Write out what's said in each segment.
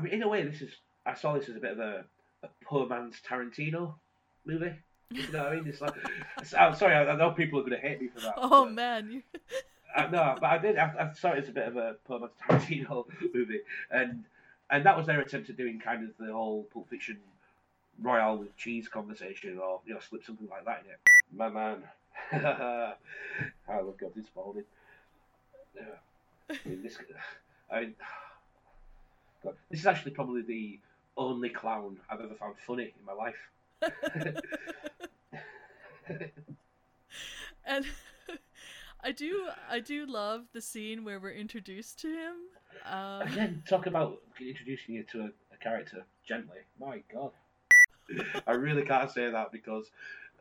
I mean, in a way, this is. I saw this as a bit of a, a poor man's Tarantino movie. You know what I mean? It's like, I'm sorry, I, I know people are going to hate me for that. Oh but- man, you... Uh, no, but I did. I, I saw it as a bit of a poor man's Tarantino movie, and and that was their attempt at doing kind of the whole Pulp Fiction Royale with cheese conversation, or you know, slip something like that in it. My man, I love God, this Spaulding. Yeah. I mean, this. I mean, God, this is actually probably the only clown I've ever found funny in my life. and I do I do love the scene where we're introduced to him. Um, Again, talk about introducing you to a, a character gently. My God, I really can't say that because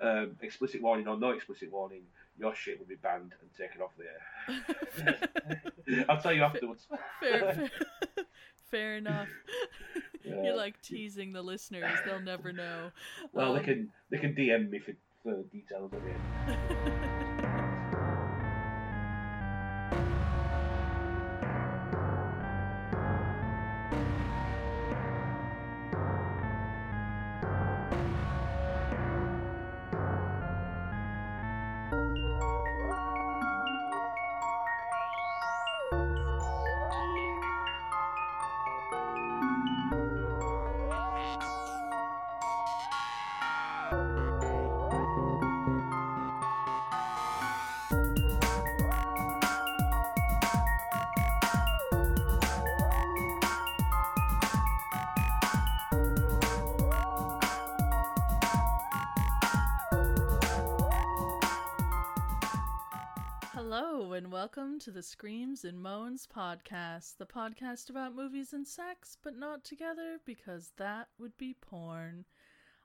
um, explicit warning or no explicit warning, your shit will be banned and taken off the air. I'll tell you afterwards. fair, fair, fair enough. Yeah. You're like teasing the listeners; they'll never know. Well, they Um, can they can DM me for, for details of welcome to the Screams and Moans podcast, the podcast about movies and sex, but not together because that would be porn.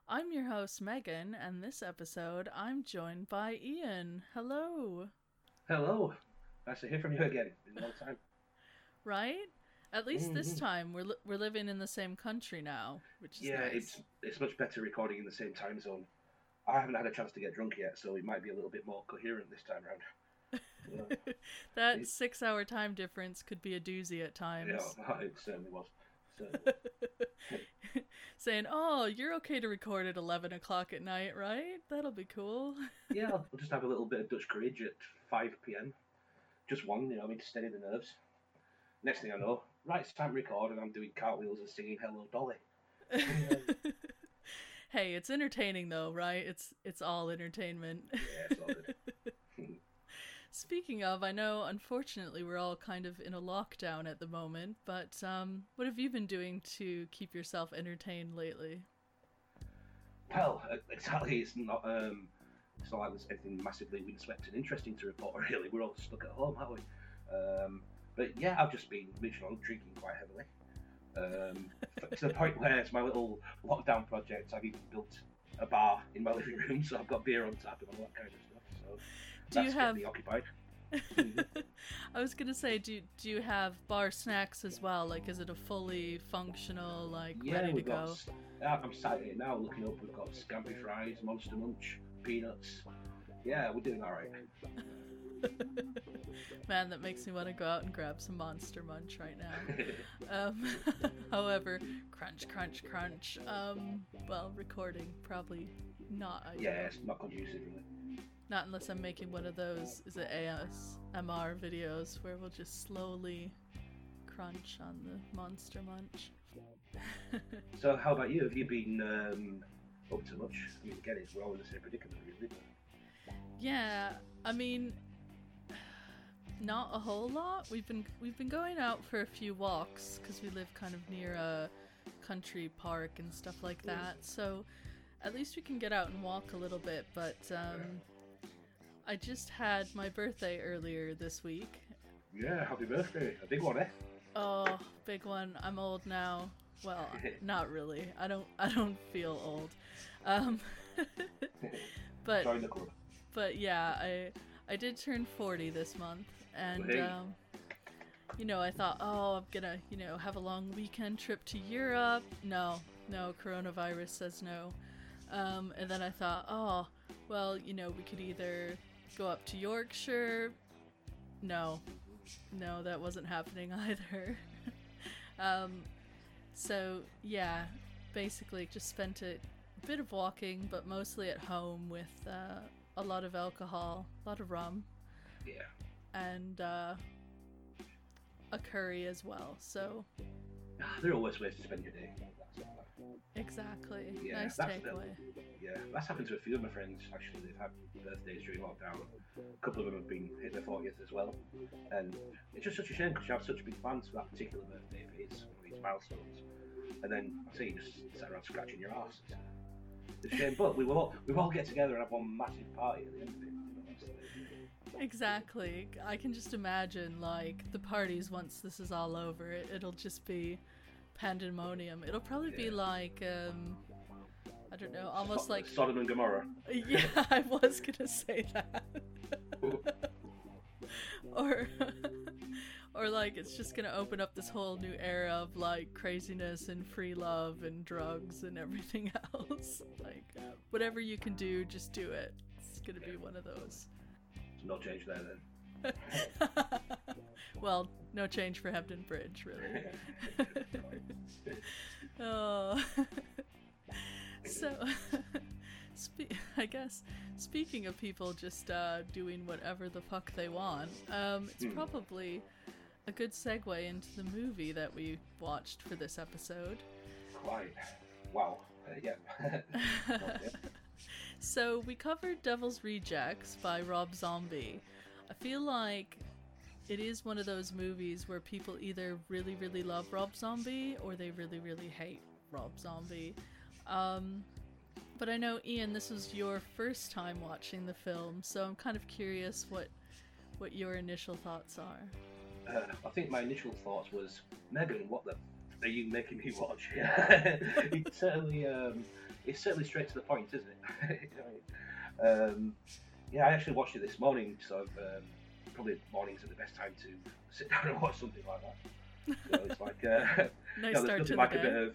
I'm your host, Megan, and this episode I'm joined by Ian. Hello. Hello, nice to hear from you again. Been a long time. Right? At least this Mhm. time we're li- we're living in the same country now, which is Yeah, nice. it's it's much better recording in the same time zone. I haven't had a chance to get drunk yet, so it might be a little bit more coherent this time around. Yeah. that it- six hour time difference could be a doozy at times. Yeah, it certainly was. Certainly. Saying, "Oh, you're okay to record at eleven o'clock at night, right? That'll be cool." yeah, I'll just have a little bit of Dutch courage at 5 pm. Just one, you know, I mean, to steady the nerves. Next thing I know, right, it's time to record, and I'm doing cartwheels and singing Hello Dolly. hey, it's entertaining though, right? It's it's all entertainment. Yeah, it's all good. Speaking of, I know unfortunately we're all kind of in a lockdown at the moment, but um, what have you been doing to keep yourself entertained lately? Well, uh, exactly, it's not. Um, it's not like there's anything massively windswept and interesting to report. Really, we're all stuck at home, aren't we? Um, but yeah, I've just been, you know, drinking quite heavily. Um, to the point where it's my little lockdown project. I've even built a bar in my living room, so I've got beer on tap and all that kind of stuff. So Do you have? occupied. I was gonna say, do do you have bar snacks as well? Like, is it a fully functional, like Yeah, ready to we've got. go? s- uh, I'm sat here now looking up. We've got scampi fries, Monster Munch, peanuts. Yeah, we're doing all right. Man, that makes me want to go out and grab some Monster Munch right now. Um, however, crunch, crunch, crunch. Um, well, recording probably not. Ideal. yeah, it's not conducive, really. Not unless I'm making one of those. Is it ASMR videos where we'll just slowly crunch on the Monster Munch? So, how about you? Have you been um, up to much? I mean, again, it's we're all in the same predicament, really. Yeah, I mean, not a whole lot. We've been we've been going out for a few walks because we live kind of near a country park and stuff like that. So at least we can get out and walk a little bit. But um, I just had my birthday earlier this week. yeah, happy birthday! A big one, eh? Oh, big one. I'm old now. Well, not really. I don't I don't feel old. Um, but Join the club. but yeah, I I did turn 40 this month and Hey. um you know, I thought, "Oh, I'm going to, you know, have a long weekend trip to Europe." No. No, coronavirus says no. Um and then I thought, "Oh, well, you know, we could either go up to Yorkshire." No. No, that wasn't happening either. um So yeah, basically just spent a bit of walking, but mostly at home with uh, a lot of alcohol, a lot of rum, Yeah. and uh, a curry as well. So Ah, There are always ways to spend your day. Exactly, Yeah, nice that's takeaway. Yeah, that's happened to a few of my friends actually. They've had birthdays during lockdown. A couple of them have been hit their 40th as well. And it's just such a shame because you have such big plans for that particular birthday his, one of these milestones. And then I see you just sit around scratching your arse. It's, it's a shame, but we will all, we will all get together and have one massive party at the end of it. You know, that's the- Exactly. I can just imagine like the parties once this is all over. It, it'll just be pandemonium. It'll probably be like um I don't know, almost So- like Sodom and Gomorrah. Yeah, I was gonna say that. or or like it's just gonna open up this whole new era of like craziness and free love and drugs and everything else. Like whatever you can do, just do it. It's gonna be one of those. No change there then. well, no change for Hebden Bridge, really. oh. so, spe- I guess speaking of people just uh, doing whatever the fuck they want, um, it's Hmm. probably a good segue into the movie that we watched for this episode. Quite. Wow. Uh, yeah. So we covered Devil's Rejects by Rob Zombie. I feel like it is one of those movies where people either really, really love Rob Zombie or they really, really hate Rob Zombie. Um, but I know Ian, this was your first time watching the film, so I'm kind of curious what what your initial thoughts are. Uh, I think my initial thoughts was, Megan, what the f- are you making me watch? it's certainly, um, it's certainly straight to the point, isn't it? um, yeah, I actually watched it this morning, so um, probably mornings are the best time to sit down and watch something like that. It's like, uh, Nice no, there's to nothing the like a bit of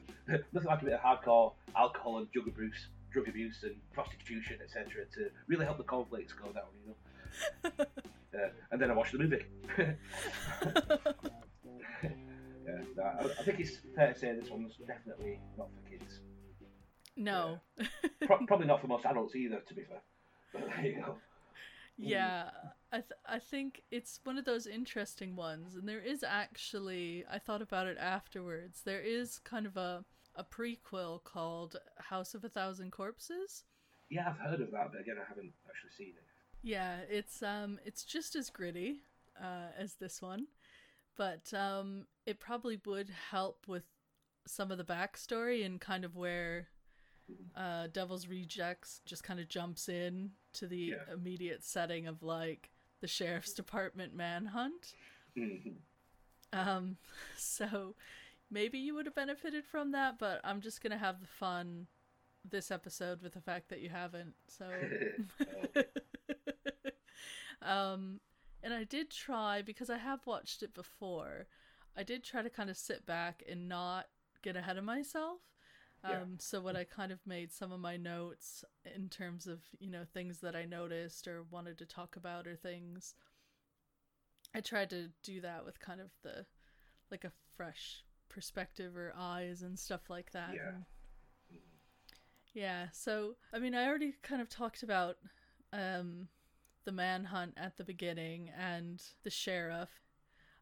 nothing like a bit of hardcore alcohol and drug abuse, drug abuse and prostitution, etc., to really help the cornflakes go down, you know. Uh, and then I watched the movie. yeah, no, I, I think it's fair to say this one's definitely not for kids. no. Pro- probably not for most adults either, to be fair. But there you go. Yeah, I th- I think it's one of those interesting ones, and there is actually I thought about it afterwards. There is kind of a a prequel called House of a Thousand Corpses. Yeah, I've heard of that, but again, I haven't actually seen it. Yeah, it's um it's just as gritty uh, as this one, but um it probably would help with some of the backstory and kind of where uh, Devil's Rejects just kind of jumps in to the Yeah. immediate setting of like the sheriff's department manhunt. Mhm. Um, so maybe you would have benefited from that, but I'm just gonna have the fun this episode with the fact that you haven't. So, um, and I did try because I have watched it before. I did try to kind of sit back and not get ahead of myself. Um, Yeah. so what I kind of made some of my notes in terms of you know things that I noticed or wanted to talk about or things. I tried to do that with kind of the like a fresh perspective or eyes and stuff like that. Yeah. and- yeah, so I mean I already kind of talked about um the manhunt at the beginning and the sheriff.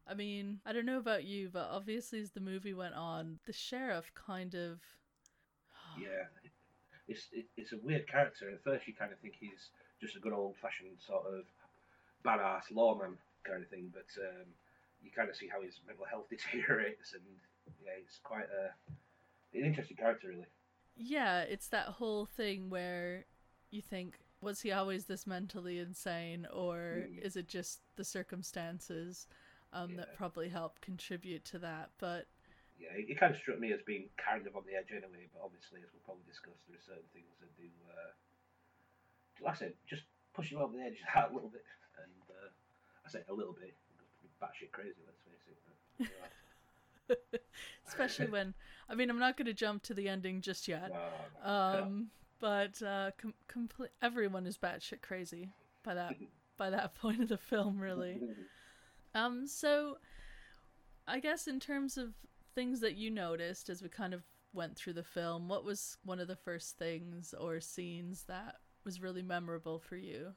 I mean, I don't know about you, but obviously as the movie went on, the sheriff kind of yeah, it's it, it's a weird character. At first, you kind of think he's just a good old-fashioned sort of badass lawman kind of thing, but um, you kind of see how his mental health deteriorates, and yeah, it's quite a an interesting character, really. Yeah, it's that whole thing where you think, was he always this mentally insane, or Mm. is it just the circumstances um, that probably help contribute to that? But Yeah, it, kind of struck me as being kind of on the edge anyway, but obviously, as we'll probably discuss, there are certain things that do, uh, like I said, just push you over the edge a little bit, and uh, I say a little bit, batshit crazy, let's face it. But, especially when, I mean, I'm not going to jump to the ending just yet. No, no. Um, but uh, com- complete everyone is batshit crazy by that by that point of the film, really. Um, so I guess in terms of things that you noticed as we kind of went through the film, what was one of the first things or scenes that was really memorable for you?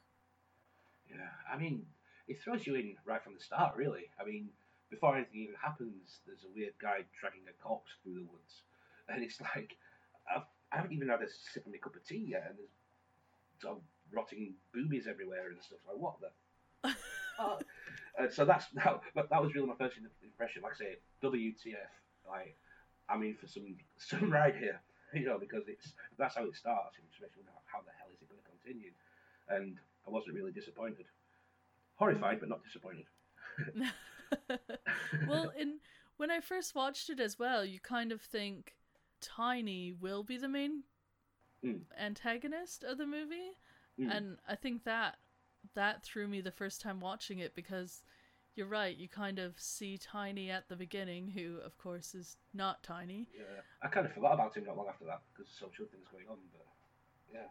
Yeah, I mean, it throws you in right from the start, really. I mean, before anything even happens, there's a weird guy dragging a corpse through the woods, and it's like I've, I haven't even had a sip of my cup of tea yet, and there's of rotting boobies everywhere and stuff. Like what the? uh, so that's that, that was really my first impression. Like I say, WTF? Like I'm in for some some ride here, you know, because it's that's how it starts. Makes how the hell is it going to continue? And I wasn't really disappointed. Horrified, but not disappointed. well, in when I first watched it as well, you kind of think Tiny will be the main mm. antagonist of the movie, Mm. and I think that that threw me the first time watching it because you're right. You kind of see Tiny at the beginning, who of course is not Tiny. Yeah, I kind of forgot about him not long after that because there's so much things going on. But yeah.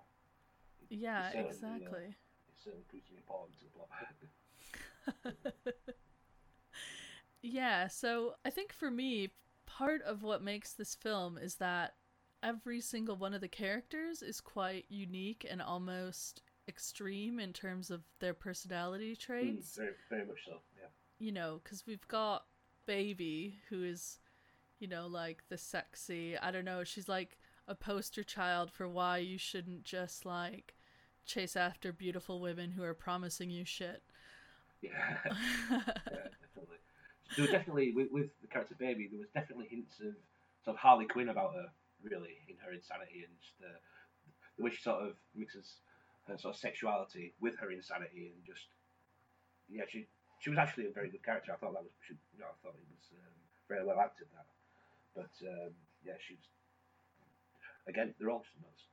Yeah, uh, exactly. Certainly important to the plot. yeah, so I think for me, part of what makes this film is that every single one of the characters is quite unique and almost extreme in terms of their personality Mm, traits. very, very much so. Yeah. You know, because we've got Baby, who is, you know, like the sexy, I don't know, she's like a poster child for why you shouldn't just like chase after beautiful women who are promising you shit. Yeah. yeah, definitely. There was definitely with, with the character baby, there was definitely hints of sort of Harley Quinn about her, really, in her insanity and just the, the way she sort of mixes her sort of sexuality with her insanity and just yeah, she she was actually a very good character. I thought that was she, you know, I thought it was um, very well acted that, but um, yeah, she was again they're all just nuts.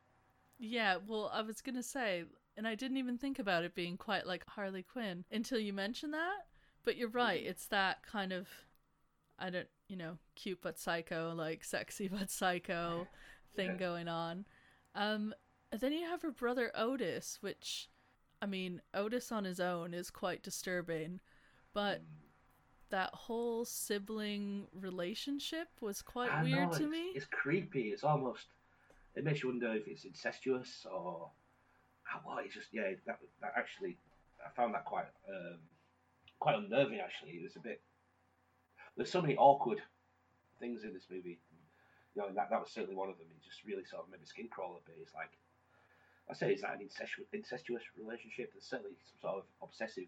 Yeah, well, I was gonna say, and I didn't even think about it being quite like Harley Quinn until you mentioned that. But you're right; it's that kind of, I don't, you know, cute but psycho, like sexy but psycho thing Yeah. going on. Um, and then you have her brother Otis, which, I mean, Otis on his own is quite disturbing, but that whole sibling relationship was quite I weird know, to me. It's creepy. It's almost. It makes you wonder if it's incestuous or. Well, it's just yeah. That that actually, I found that quite um, quite unnerving. Actually, it was a bit. There's so many awkward things in this movie. You know, that that was certainly one of them. It just really sort of made my skin crawl a bit. It's like. I say, is that an incestuous, incestuous relationship? There's certainly some sort of obsessive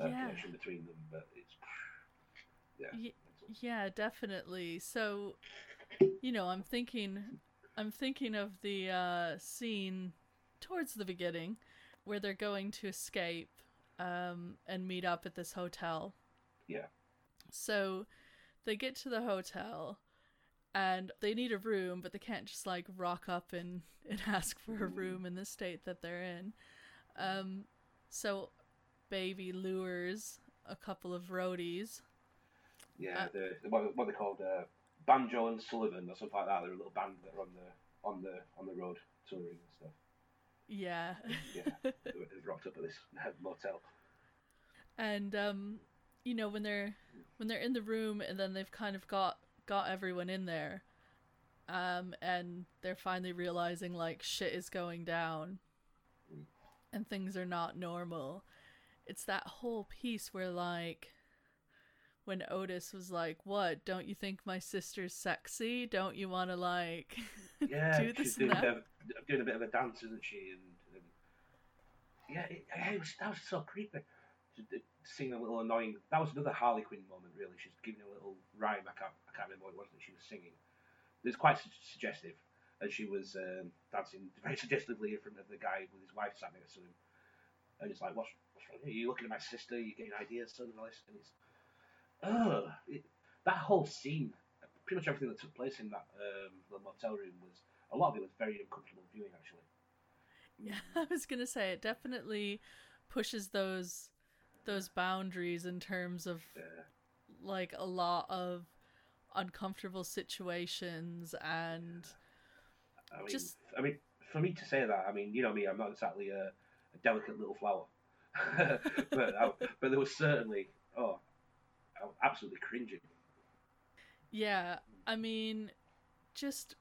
uh, yeah. connection between them, but it's. Yeah. Ye- Yeah, definitely. So, you know, I'm thinking I'm thinking of the uh scene towards the beginning where they're going to escape um and meet up at this hotel. Yeah. So, they get to the hotel and they need a room, but they can't just like rock up and and ask for a room in the state that they're in. Um so baby lures a couple of roadies Yeah, Uh, the, the what, what they called uh, Banjo and Sullivan or something like that. They're a little band that are on the on the on the road touring and stuff. Yeah. Yeah, they were- they rocked up at this motel. and um you know when they're when they're in the room and then they've kind of got got everyone in there um and they're finally realizing like shit is going down and things are not normal it's that whole piece where like when Otis was like, "What? Don't you think my sister's sexy? Don't you want to like Yeah, do she's doing a, bit of, doing a bit of a dance, isn't she? And, and yeah, it, it was, that was so creepy. She Singing a little annoying. That was another Harley Quinn moment, really. She's giving a little rhyme. I can't, I can't remember what it was that she was singing. It was quite su- suggestive, and she was um, dancing very suggestively in front of the guy with his wife sat next to him. And it's like, what's, what's wrong? Are you looking at my sister? You getting ideas, son? And all this, and it's, oh, it, that whole scene, pretty much everything that took place in that um, the motel room was a lot of it was very uncomfortable viewing actually. Yeah, I was gonna say it definitely pushes those those boundaries in terms of Uh, like a lot of uncomfortable situations and I mean, Just- I mean, for me to say that, I mean, you know me, I'm not exactly a, a delicate little flower, but I, but there was certainly oh, was absolutely cringing. Yeah, I mean, just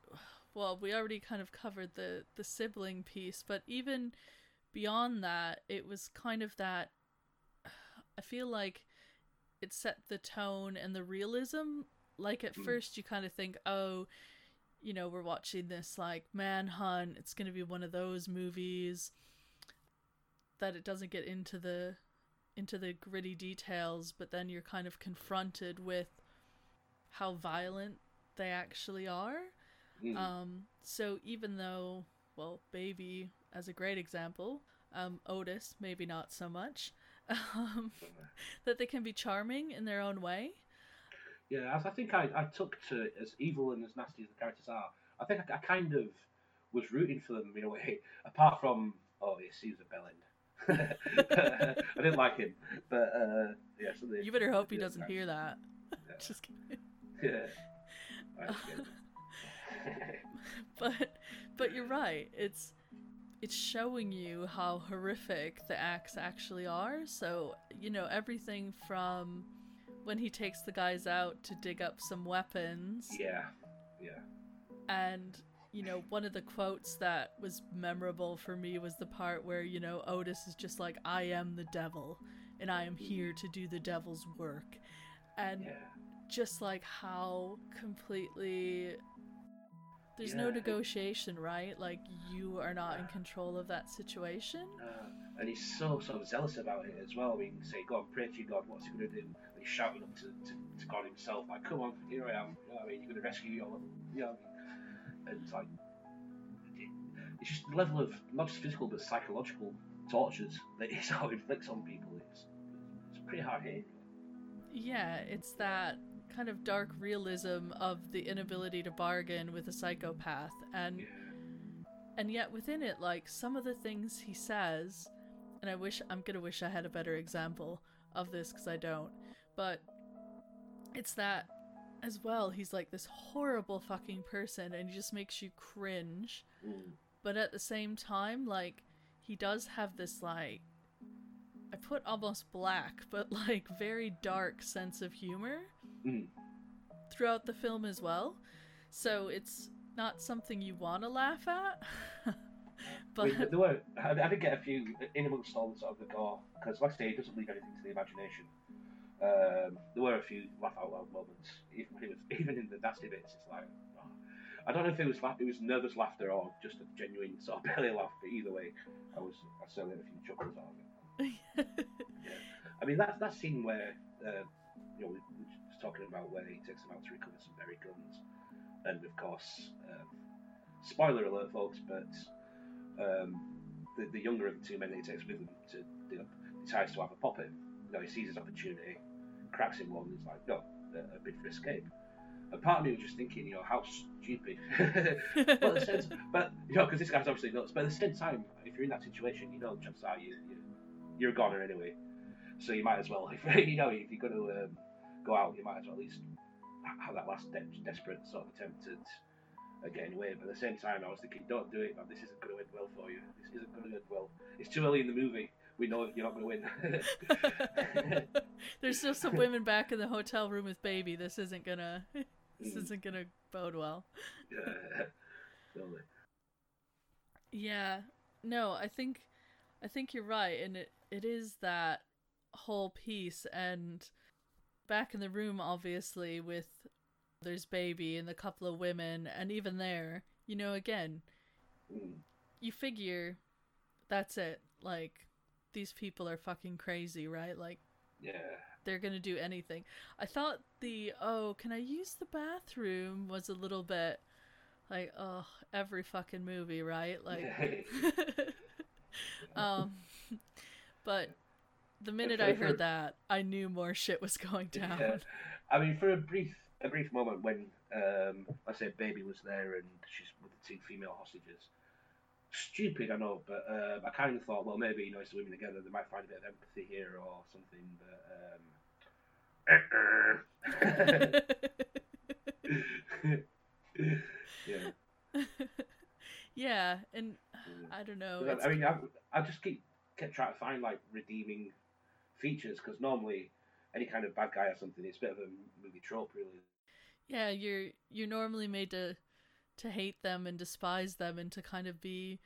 well, we already kind of covered the the sibling piece, but even beyond that, it was kind of that. I feel like it set the tone and the realism. Like at Mm. first, you kind of think, oh, you know, we're watching this like manhunt. It's gonna be one of those movies that it doesn't get into the into the gritty details, but then you're kind of confronted with how violent they actually are. Mm. Um, so even though, well, Baby as a great example, um, Otis maybe not so much, um, that they can be charming in their own way. Yeah, as I think I, I took to it as evil and as nasty as the characters are. I think I, I kind of was rooting for them in a way, apart from oh, yes, Caesar Belland. I didn't like him, but uh, yeah. So You better hope he doesn't hear that. Yeah. Just kidding. yeah. Was but but you're right. It's it's showing you how horrific the acts actually are. So, you know, everything from when he takes the guys out to dig up some weapons yeah, yeah. and you know, one of the quotes that was memorable for me was the part where, you know, Otis is just like, I am the devil and I am here to do the devil's work. And Yeah. just like how completely there's no Yeah. negotiation, right? Like you are not in control of that situation. Uh, and he's so so zealous about it as well. I mean, say, God, pray to you, God, what's he going to do? And he's shouting up to, to, to God himself, like, come on, here I am. You know what I mean? You're going to rescue your, you know what I mean? And it's like, it, it's just the level of not just physical but psychological tortures that he sort of inflicts on people. It's, it's pretty hard hitting. Yeah, it's that kind of dark realism of the inability to bargain with a psychopath and and yet within it like some of the things he says and I wish I'm going to wish I had a better example of this cuz I don't. But it's that as well he's like this horrible fucking person and he just makes you cringe. Mm. But at the same time like he does have this like I put almost black, but like very dark sense of humor Mm. throughout the film as well. So it's not something you want to laugh at. But mean, there were, I, I did get a few in amongst all the sort of the gore, because like I say, it doesn't leave anything to the imagination. Um, there were a few laugh out loud moments, even when it was, even in the nasty bits. It's like, oh. I don't know if it was laugh, it was nervous laughter or just a genuine sort of belly laugh. But either way, I was I certainly had a few chuckles out of it. I mean, that's that scene where uh, you know we, we were just talking about where he takes them out to recover some buried guns, and of course, um, spoiler alert, folks, but um, the, the younger of the two men that he takes with him to decides to have a pop at him. You know, he sees his opportunity, cracks him one, and he's like, no, a, a bid for escape. And part of me was just thinking, you know, how stupid. but same but you know, because this guy's obviously nuts. But at the same time, if you're in that situation, you know, chances are you, you you're a goner anyway. So you might as well, if you know, if you're going to um, go out, you might as well at least have that last de- desperate sort of attempt at getting away. But at the same time, I was thinking, don't do it, man. This isn't going to end well for you. This isn't going to end well. It's too early in the movie. We know you're not going to win. There's still some women back in the hotel room with baby. This isn't gonna this Mm. isn't gonna bode well. yeah, totally. Yeah. No, I think I think you're right, and it, it is that whole piece and back in the room obviously with there's baby and the couple of women and even there, you know, again, Mm. you figure that's it. Like these people are fucking crazy, right? Like Yeah. they're gonna do anything. I thought the oh, can I use the bathroom was a little bit like oh, every fucking movie, right? Like um but the minute I heard that, I knew more shit was going down. Yeah. I mean, for a brief a brief moment when um, I said baby was there and she's with the two female hostages. Stupid, I know, but um, I kind of thought, well, maybe you know, it's the women together, they might find a bit of empathy here or something. But um, yeah, yeah, and I don't know. I, I mean, I, I just keep kept trying to find like redeeming features because normally any kind of bad guy or something, it's a bit of a movie trope, really. Yeah, you're you're normally made to to hate them and despise them and to kind of be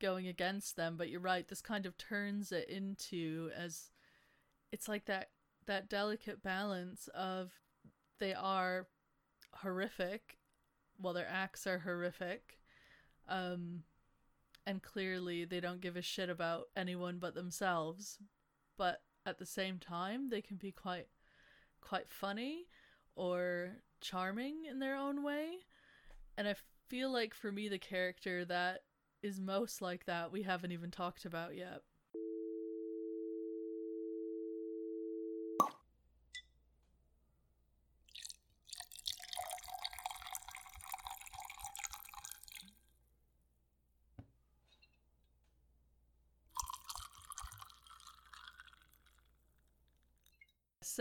going against them, but you're right, this kind of turns it into as it's like that that delicate balance of they are horrific, well their acts are horrific. Um and clearly they don't give a shit about anyone but themselves, but at the same time they can be quite quite funny or charming in their own way. And I feel like for me, the character that is most like that we haven't even talked about yet.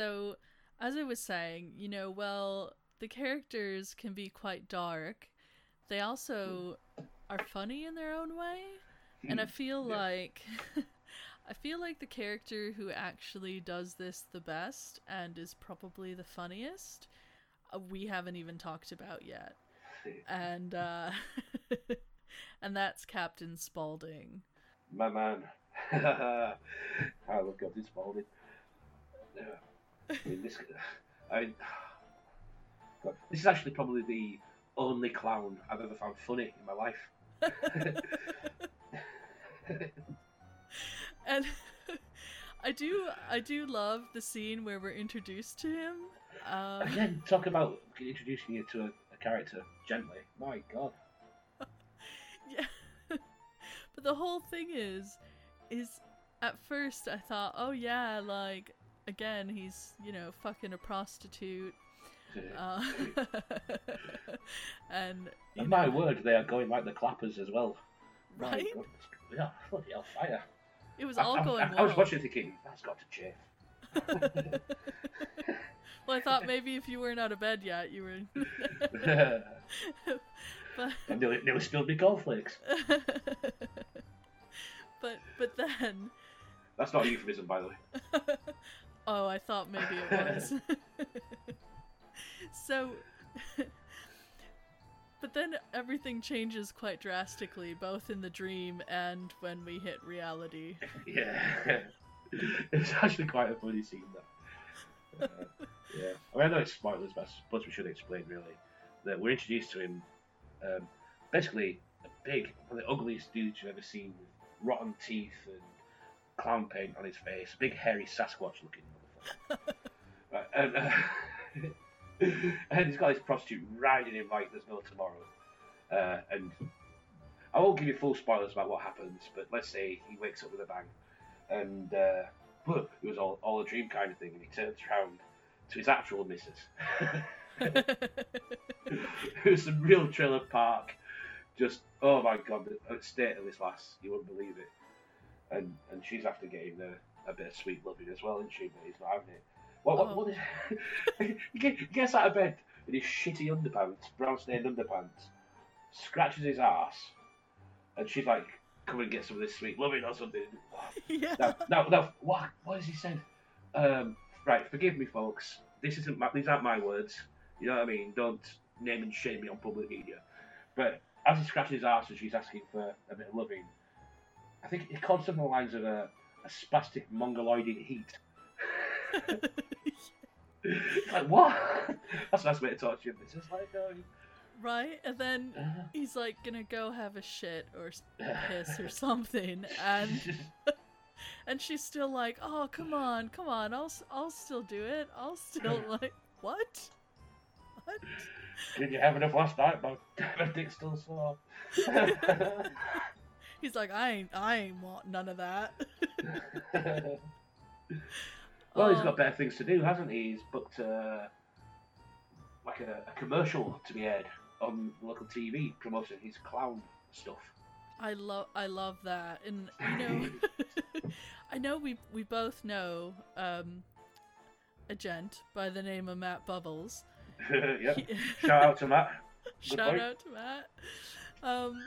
So, as I was saying, you know, well, the characters can be quite dark. They also are funny in their own way. And I feel Yeah. like I feel like the character who actually does this the best and is probably the funniest uh, we haven't even talked about yet. And uh and that's Captain Spaulding. My man. I love Captain Spaulding. Yeah. I mean, this, I mean, God, this is actually probably the only clown I've ever found funny in my life. and I do I do love the scene where we're introduced to him. Um, Again, talk about introducing you to a, a character gently. My God. yeah. but the whole thing is is at first I thought, "Oh yeah, like again, he's, you know, fucking a prostitute." Uh, and and my know, word, they are going like the clappers as well. Right? Yeah, bloody hell, fire. it was I, all I- going I, well. I was watching thinking, that's got to chafe. well, I thought maybe if you weren't out of bed yet, you were. but I nearly, nearly spilled my cornflakes. but but then That's not a euphemism, by the way. Oh, I thought maybe it was. so but then everything changes quite drastically both in the dream and when we hit reality. Yeah. it's actually quite a funny scene, that. Uh, yeah. I mean, I know it's spoilers, but I suppose we should explain, really, that we're introduced to him, um, basically, a big, one of the ugliest dudes you've ever seen, with rotten teeth and clown paint on his face, big, hairy Sasquatch looking motherfucker. Right, and, uh, and he's got this prostitute riding him like there's no tomorrow. Uh, and I won't give you full spoilers about what happens, but let's say he wakes up with a bang, and uh, whoa, it was all, all a dream kind of thing, and he turns around to his actual missus, who's some real trailer park. Just oh my god, the state of this lass, you wouldn't believe it. And and she's after getting a, a bit of sweet loving as well, isn't she? But he's not having it. What what, Oh. what is? he get- gets out of bed in his shitty underpants, brown stained underpants, scratches his ass, and she's like, "Come and get some of this sweet loving or something." yeah. Now, now, now, what what has he said? Um, right, forgive me, folks. This isn't my, these aren't my words. You know what I mean? Don't name and shame me on public media. But as he scratches his arse and she's asking for a bit of loving, I think he called something the lines of a, a spastic mongoloid in heat. Like what? That's a nice way to talk to you. It's just like, um, right? And then uh, he's like gonna go have a shit or piss or something and and she's still like oh come on come on i'll i'll still do it i'll still like what what Did you have enough last night? My, my dick's still sore. He's like i ain't i ain't want none of that well, he's got better things to do, hasn't he? He's booked uh, like a, a commercial to be aired on local TV promoting his clown stuff. i love i love that and you know i know we we both know um a gent by the name of matt bubbles yeah. He- Shout out to Matt. Good Shout out to Matt. Um,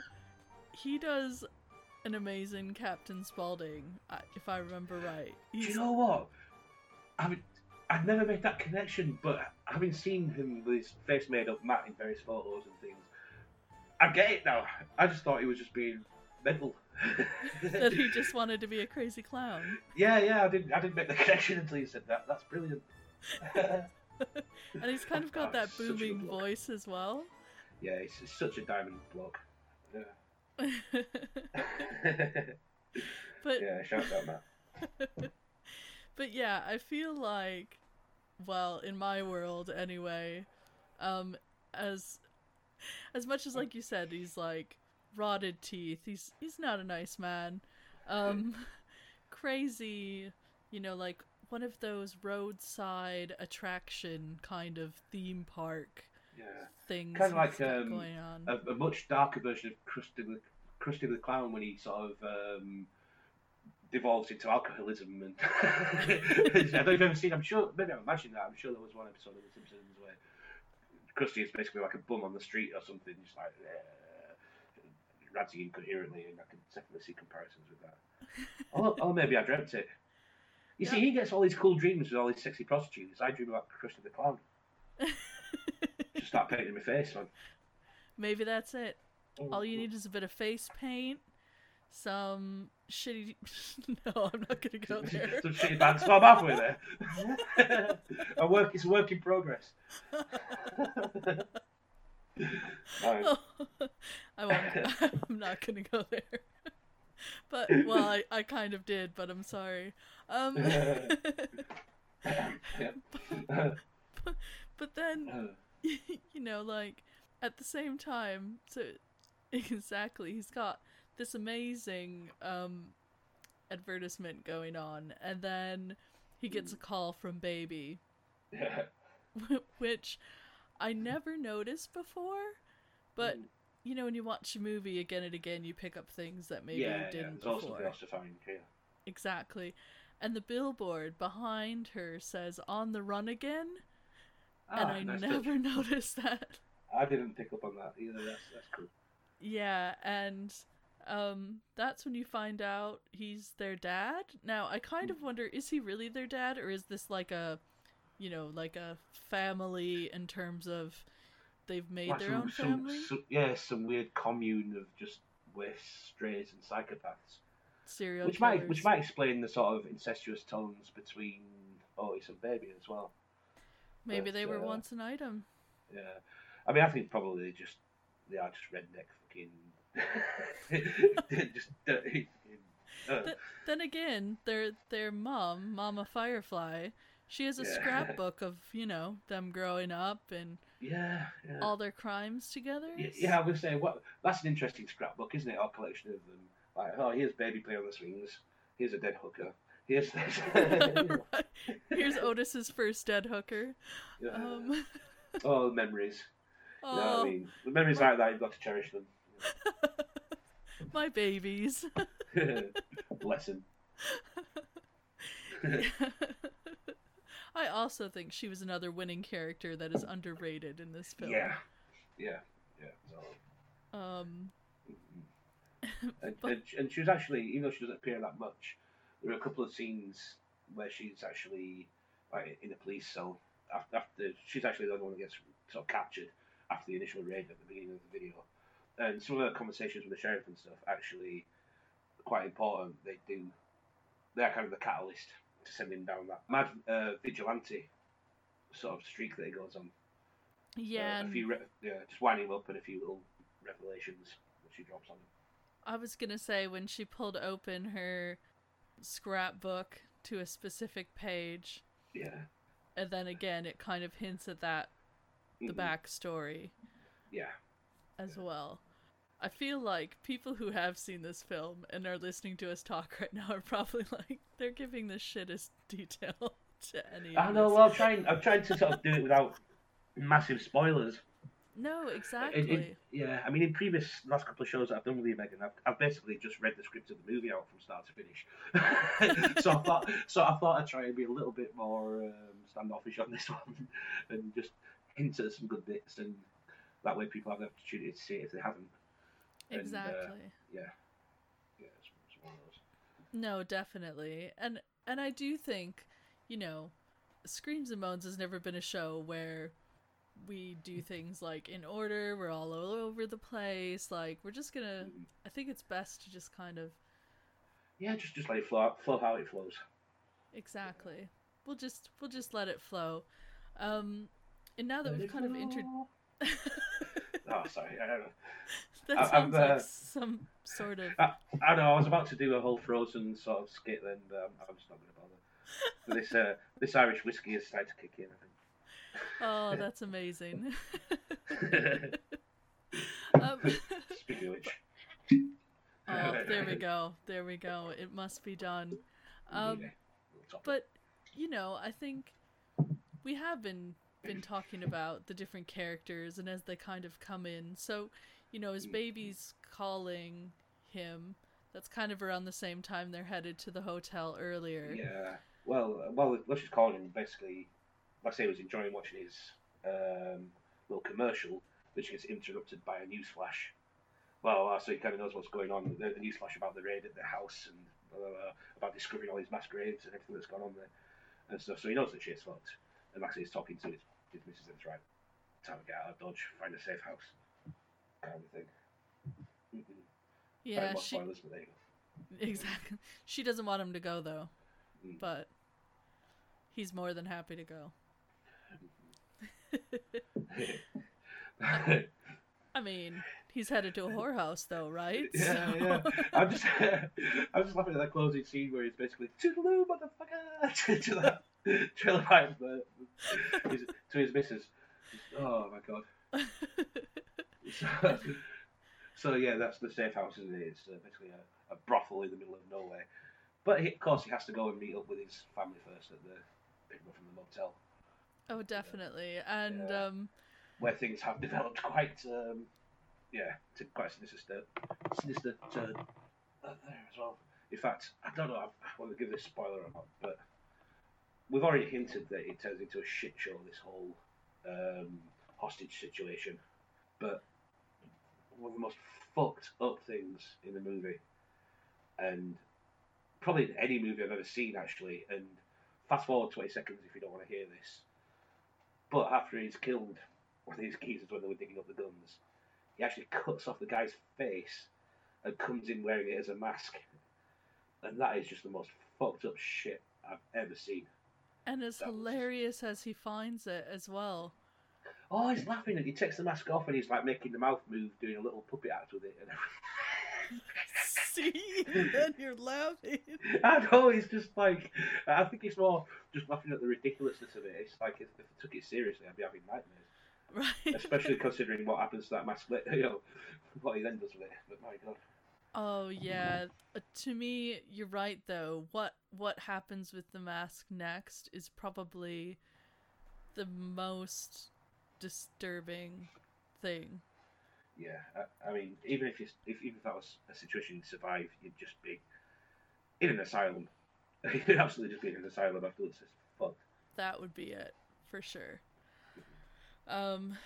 he does an amazing Captain Spaulding, if I remember right. Do He's, you know what? I mean, I'd never made that connection, but having seen him with his face made up, Matt in various photos and things, I get it now. I just thought he was just being mental. that he just wanted to be a crazy clown. Yeah, yeah, I didn't, I didn't make the connection until you said that. That's brilliant. and he's kind of got Oh, that such a good booming voice as well. Yeah, he's, he's such a diamond bloke. But yeah shout out Matt. but yeah, I feel like, well, in my world anyway, um, as as much as like you said, he's like rotted teeth. He's he's not a nice man. Um, crazy, you know, like one of those roadside attraction kind of theme park Yeah, things. Kinda like, um, going on. a, a much darker version of Krusty the Krusty the Clown when he sort of um, devolves into alcoholism. And I don't know if you've ever seen. I'm sure, maybe I imagine that. I'm sure there was one episode of The Simpsons where Krusty is basically like a bum on the street or something, just like uh, ranting incoherently, and I can definitely see comparisons with that. or, or maybe I dreamt it. You see, he gets all these cool dreams with all these sexy prostitutes. I dream about Krusty the Clown. Start painting my face on. Maybe that's it. All you need is a bit of face paint, some shitty. no, I'm not gonna go there. Some shitty band. Stop halfway there. a work. It's a work in progress. Right. I won't. I'm not gonna go there. But well, I, I kind of did, but I'm sorry. Um, Yeah. but then you know, like at the same time, so exactly, he's got this amazing um advertisement going on, and then he gets a call from Baby, which I never noticed before, but you know, when you watch a movie again and again, you pick up things that maybe yeah, you didn't There's also before. else to find. Exactly. And the billboard behind her says on the run again, and Ah, I nice touch. never noticed that. I didn't pick up on that either. That's that's cool. Yeah, and um that's when you find out he's their dad. Now, I kind of wonder is he really their dad or is this like a you know, like a family in terms of they've made Like their some- own family? some- yeah, some weird commune of just waste, strays, and psychopaths. Serial Which killers. might which might explain the sort of incestuous tones between Otis and Baby as well. Maybe but, they were uh, once an item. Yeah, I mean, I think probably they just they are just redneck fucking just dirty. Uh, Th- then again, their their mom, Mama Firefly, she has a Yeah. scrapbook of, you know, them growing up and yeah, yeah. all their crimes together. Y- Yeah, I would say what that's an interesting scrapbook, isn't it? Our collection of them. Like, oh, here's baby play on the swings. Here's a dead hooker. Here's. Here's Otis's first dead hooker. Yeah. Um, oh, memories. You know oh, I mean? The memories like that, you've got to cherish them. my babies. Lesson. I also think she was another winning character that is underrated in this film. Yeah. Yeah. Yeah. Um, and, But- and she was actually, even though she doesn't appear that much, there are a couple of scenes where she's actually like in a police cell after, after she's actually the only one that gets sort of captured after the initial raid at the beginning of the video. And some of the conversations with the sheriff and stuff actually quite important. They do they're kind of the catalyst to sending down that mad uh, vigilante sort of streak that he goes on. yeah, Uh, a few re- yeah, just winding him up and a few little revelations that she drops on him. I was gonna say when she pulled open her scrapbook to a specific page, Yeah. and then again it kind of hints at that the Mhm. backstory Yeah. as well. I feel like people who have seen this film and are listening to us talk right now are probably like they're giving the shittest detail to any. I know. Well, I'm trying. I'm trying to sort of do it without massive spoilers. No, exactly. in- yeah, I mean, in previous last couple of shows that I've done with you, Megan, I've, I've basically just read the script of the movie out from start to finish. so I thought, so I thought I'd try and be a little bit more um, standoffish on this one, and just hint at some good bits, and that way people have the opportunity to see it if they haven't. and, uh, exactly. Yeah, yeah, it's, it's one of those. No, definitely. And and I do think, you know, Screams and Moans has never been a show where we do things like in order, we're all over the place. Like we're just gonna. I think it's best to just kind of Yeah, just just let it flow, flow how it flows. exactly. We'll just we'll just let it flow. Um and now that Let we've kind of flow. introduced Oh, sorry. I don't know. That I- I'm, sounds like uh, some sort of I know. I was about to do a whole Frozen sort of skit, then um, I'm just not going to bother. This uh, this Irish whiskey has started to kick in. Oh, that's amazing. Um, Speaking of which, oh, there we go. There we go. It must be done. Um, yeah, little topic. but you know, I think we have been been talking about the different characters and as they kind of come in. So, you know, his Mm. baby's calling him. That's kind of around the same time they're headed to the hotel earlier. Yeah. Well, well, let's just call him basically. Like I say, he was enjoying watching his um, little commercial, which gets interrupted by a newsflash. Well, so he kind of knows what's going on. The, the news flash about the raid at the house and blah, blah, blah, about discovering all these mass graves and everything that's gone on there and stuff. So he knows that shit's fucked. And like I say, he's talking to his, his missus and it's right. Time to get out of Dodge, find a safe house, kind of thing. Mm-mm. Yeah, she spoilers, but there you go. exactly. She doesn't want him to go though, Mm. but he's more than happy to go. I mean, he's headed to a whorehouse though, right? Yeah, So- yeah. I'm just, I'm just laughing at that closing scene where he's basically "Toodaloo, motherfucker" to, that trailer park the, his, to his missus. Oh my god. So, so yeah, that's the safe house, isn't it? It's uh, basically a, a brothel in the middle of nowhere. But he, of course, he has to go and meet up with his family first at the pick up from the motel, oh, definitely. And Yeah. um, where things have developed quite, um, yeah, to quite a sinister, sinister turn uh, there as well. In fact, I don't know. I, want to give this spoiler or not, but we've already hinted that it turns into a shit show. This whole um, hostage situation, but one of the most fucked up things in the movie, and probably in any movie I've ever seen actually. And fast forward twenty seconds if you don't want to hear this. But after he's killed one of these geezers when they were digging up the guns, he actually cuts off the guy's face and comes in wearing it as a mask. And that is just the most fucked up shit I've ever seen. and as That was- hilarious as he finds it as well. Oh, he's laughing and he takes the mask off and he's like making the mouth move, doing a little puppet act with it. And See, and then you're laughing. I know, he's just like, I think it's more just laughing at the ridiculousness of it. It's like, if, if I took it seriously, I'd be having nightmares. Right. Especially considering what happens to that mask later, you know, what he then does with it. But my god. Oh yeah. Uh, to me, you're right though. What what happens with the mask next is probably the most disturbing thing. Yeah, I, I mean, even if you, if even if that was a situation you'd survive, you'd just be in an asylum. you'd absolutely just be in an asylum afterwards. It's fucked. That would be it for sure. Um,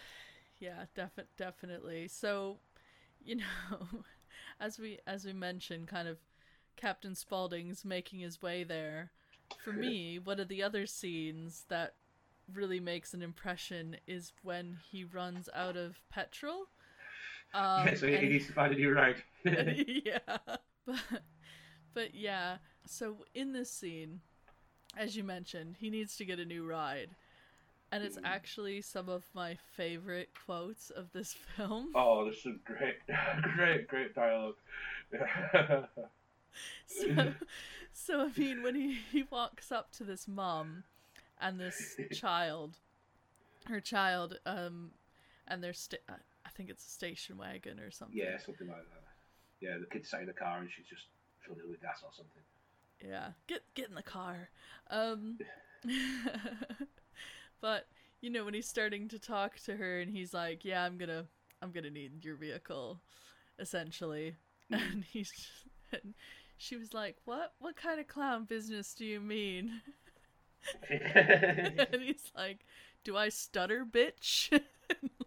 yeah, defi- definitely. So, you know, as we as we mentioned, kind of Captain Spaulding's making his way there. For me, one of the other scenes that really makes an impression is when he runs out of petrol. Um, so he, and- he needs to find a new ride. yeah. But but yeah, so in this scene, as you mentioned, he needs to get a new ride. And it's Mhm. actually some of my favorite quotes of this film. oh, there's some great, great, great dialogue. So, so I mean, when he, he walks up to this mom and this child, her child, um, and they're I think it's a station wagon or something. yeah, something like that. Yeah, the kid's sat in the car and she's just filled it with gas or something. Yeah, get get in the car. Um, but you know when he's starting to talk to her and he's like, "Yeah, I'm gonna I'm gonna need your vehicle," essentially, and he's just, and she was like, "What? What kind of clown business do you mean?" and he's like, "Do I stutter, bitch?"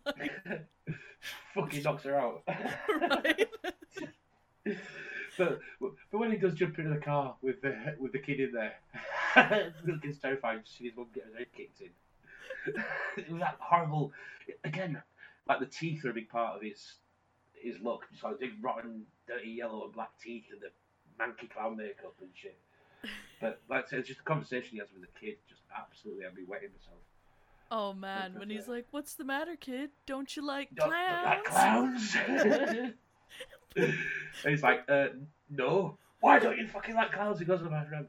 Fucking knocks her out. right? but but when he does jump into the car with the with the kid in there, the kid's terrified to see his mum get her head kicked in. it was that horrible. Again, like the teeth are a big part of his his look. Just like big rotten, dirty yellow and black teeth and the manky clown makeup and shit. But like I said, it's just the conversation he has with the kid just absolutely had me wetting myself. Oh man, when he's like, "What's the matter, kid? Don't you like Don't- clowns?" don't clowns. and he's like, uh, no. Why don't you fucking like clowns? He goes to the bathroom.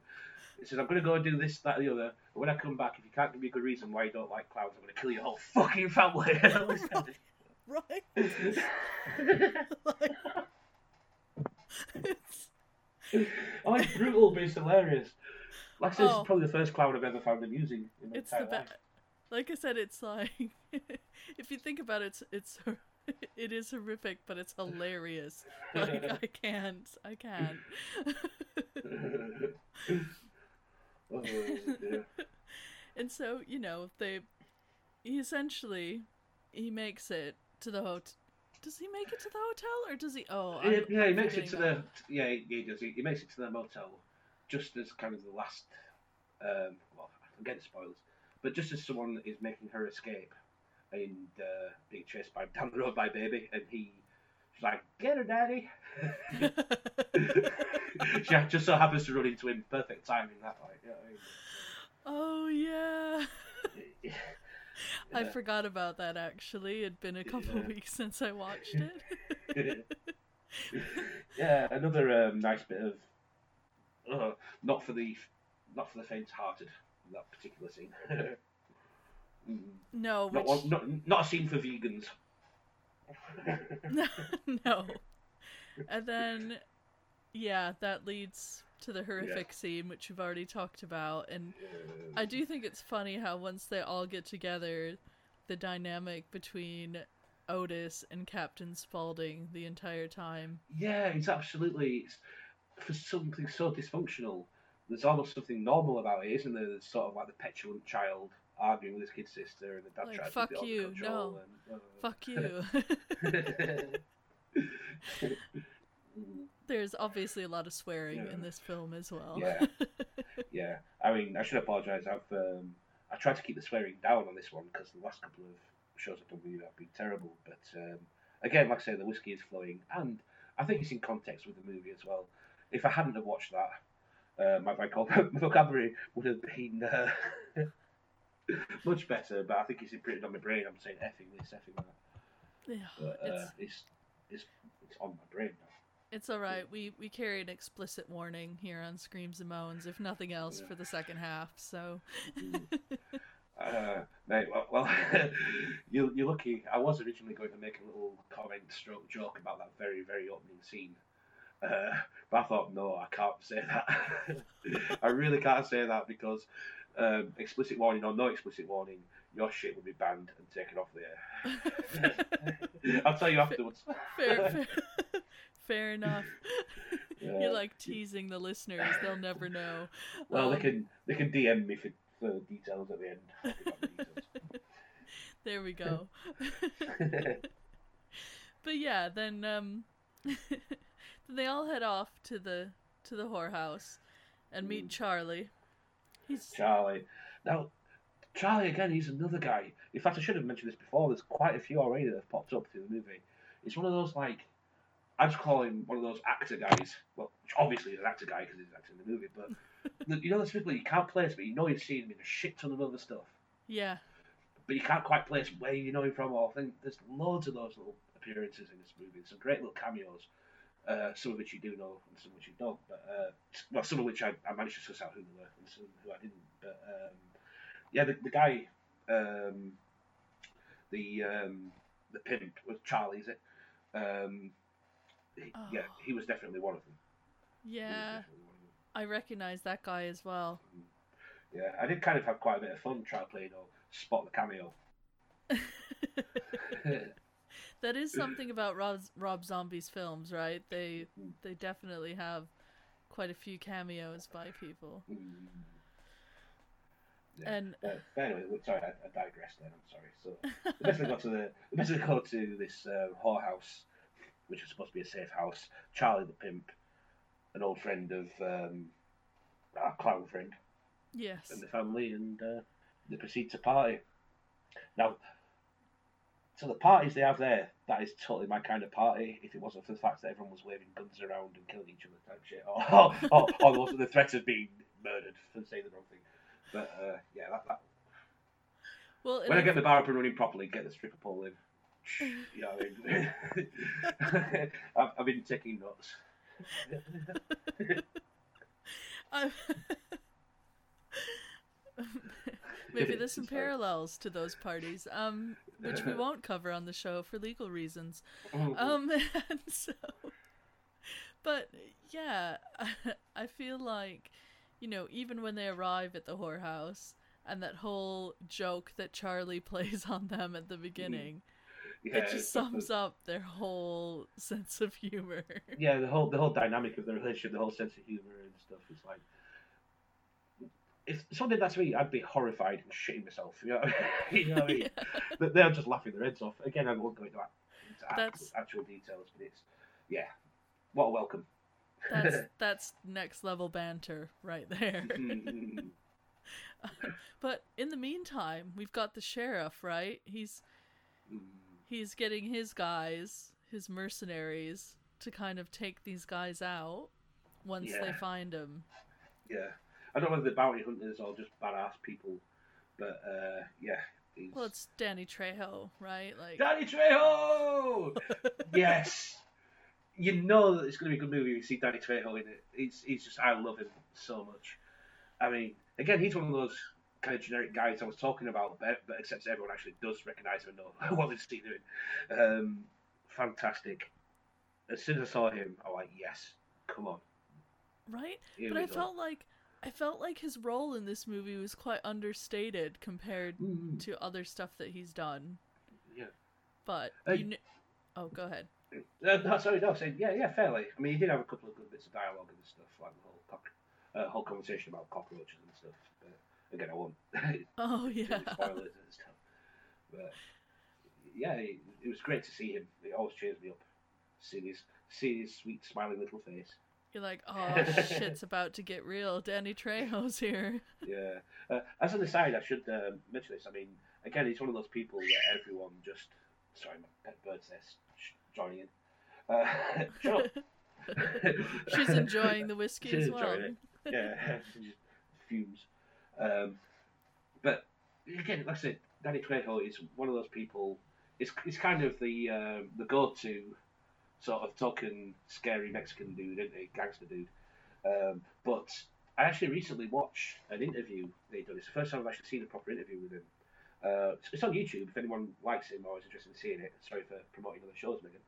He says, I'm going to go and do this, that, and the other. But when I come back, if you can't give me a good reason why you don't like clowns, I'm going to kill your whole fucking family. right. Like, it's, oh, it's brutal, but it's hilarious. Like I said, Oh. it's probably the first clown I've ever found amusing in my it's the entire best. Like I said, it's like if you think about it, it's, it's it is horrific, but it's hilarious. Like I can't, I can't. oh, and so you know they, he essentially, he makes it to the hotel. Does he make it to the hotel or does he? Oh, Yeah, I'm- yeah, he I'm makes it to forgetting the yeah, he, he does. He, he makes it to the motel just as kind of the last. Um, well, again, spoilers, but just as someone is making her escape and uh, being chased by down the road by baby, and he, she's like, "Get her, daddy." she just so happens to run into him perfect timing that way. You know oh yeah. I mean? I Yeah. forgot about that actually. It'd been a couple Yeah. weeks since I watched it. yeah, another um, nice bit of uh, not for the not for the faint-hearted. That particular scene. Mm, no, not, which one, not not a scene for vegans. no. And then yeah, that leads to the horrific scene which we've already talked about and I do think it's funny how once they all get together the dynamic between Otis and Captain Spaulding the entire time. Yeah, it's absolutely it's, for something so dysfunctional. There's almost something normal about it, isn't there? There's sort of like the petulant child arguing with his kid sister, and the dad Like, tries "Fuck to be you, control. And, uh, Fuck you. There's obviously a lot of swearing Yeah. in this film as well. Yeah. yeah, I mean, I should apologise. I've um, I tried to keep the swearing down on this one because the last couple of shows I've done with you have been terrible. But um, again, like I say, the whiskey is flowing, and I think it's in context with the movie as well. If I hadn't have watched that, uh, my vocabulary would have been uh, much better. But I think it's imprinted on my brain. I'm saying effing this, effing that. Yeah, But uh, it's it's it's it's on my brain now. it's all right. We we carry an explicit warning here on Screams and Moans, if nothing else, Yeah. for the second half. So Uh, mate, well, well you, you're lucky. I was originally going to make a little comment stroke joke about that very, very opening scene. Uh, but I thought, no, I can't say that. I really can't say that because um, explicit warning or no explicit warning, your shit will be banned and taken off the air. I'll tell you afterwards. fair, fair, fair enough. Yeah. You're like teasing the listeners; they'll never know. Well, they Um, can they can DM me for, for details at the end. I'll give out the details. There we go. but yeah, then um, then they all head off to the to the whorehouse and meet Mm. Charlie. He's Charlie. Now, Charlie again, he's another guy. In fact, I should have mentioned this before. There's quite a few already that have popped up through the movie. It's one of those like, I just call him one of those actor guys. Well, obviously he's an actor guy because he's acting in the movie, but you know those people you can't place, but you know you've seen him in a shit ton of other stuff, yeah, but you can't quite place where you know him from. Or I think there's loads of those little appearances in this movie. Some great little cameos. Uh, some of which you do know, and some of which you don't. But uh, well, some of which I, I managed to suss out who they were, and some who I didn't. But um, yeah, the, the guy, um, the um, the pimp was Charlie, is it? Um, he, Yeah, Oh. he was definitely one of them. Yeah. of them. I recognize that guy as well. Yeah, I did kind of have quite a bit of fun trying to play, you know, spot the cameo. that is something about Rob, Rob Zombie's films, right? They they definitely have quite a few cameos by people. Mm. Yeah. And Uh, anyway, sorry, I, I digressed then. I'm sorry. So basically go to the they basically go to this uh, whorehouse, which is supposed to be a safe house. Charlie the pimp, an old friend of um, our clown friend, Yes. and the family, and uh, they proceed to party. Now, so the parties they have there, that is totally my kind of party. If it wasn't for the fact that everyone was waving guns around and killing each other type shit, or or, or, or the threat of being murdered for saying the wrong thing. But uh, yeah, that, that, Well, when I get the bar up and running properly, get the stripper pole in. You know I mean? I've, I've been taking notes. I- Maybe there's some parallels to those parties, um, which we won't cover on the show for legal reasons. Mm-hmm. Um, and so, but yeah, I feel like, you know, even when they arrive at the whorehouse and that whole joke that Charlie plays on them at the beginning, yeah, it just sums up their whole sense of humor. yeah, the whole the whole dynamic of the relationship, the whole sense of humor and stuff is like. If someone did that to me, I'd be horrified and shitting myself. You know, you know what I mean? Yeah. But They're just laughing their heads off. Again, I won't go into, into actual, That's- actual details, but it's yeah, what a welcome. That's that's next level banter right there. Mm, But in the meantime, we've got the sheriff, right? He's mm, he's getting his guys, his mercenaries, to kind of take these guys out once they find him. yeah, I don't know whether they're bounty hunters or just badass people, but uh, yeah. He's... Well, it's Danny Trejo, right? Like, Danny Trejo. yes. You know that it's going to be a good movie if you see Danny Trejo in it. He's, he's just, I love him so much. I mean, again, he's one of those kind of generic guys I was talking about, but, but except everyone actually does recognise him and know what he's doing. Um, fantastic. As soon as I saw him, I was like, yes, come on. right? Here but I go. felt like I felt like his role in this movie was quite understated compared Mm, to other stuff that he's done. Yeah. But Uh, you kn- oh, go ahead. Uh, no, sorry, no, saying yeah, yeah, fairly. I mean, he did have a couple of good bits of dialogue and stuff, like the whole cock, uh, whole conversation about cockroaches and stuff. But again, I won't Oh give yeah. you spoilers and stuff. But yeah, it, it was great to see him. It always cheers me up, See his see his sweet smiling little face. You're like, oh shit's about to get real. Danny Trejo's here. Yeah. Uh, as an aside, I should uh, mention this. I mean, again, he's one of those people that everyone just. Sorry, my pet bird's sh- joining in. Uh, shut. She's enjoying the whiskey She's as well. enjoying it. yeah, just fumes. Um, but again, like I said, Danny Trejo is one of those people. It's, it's kind of the um, the go-to sort of token scary Mexican dude, isn't he? Gangster dude. Um, but I actually recently watched an interview they done. It's the first time I've actually seen a proper interview with him. Uh, it's- it's on YouTube if anyone likes him or is interested in seeing it. Sorry for promoting other shows, Megan.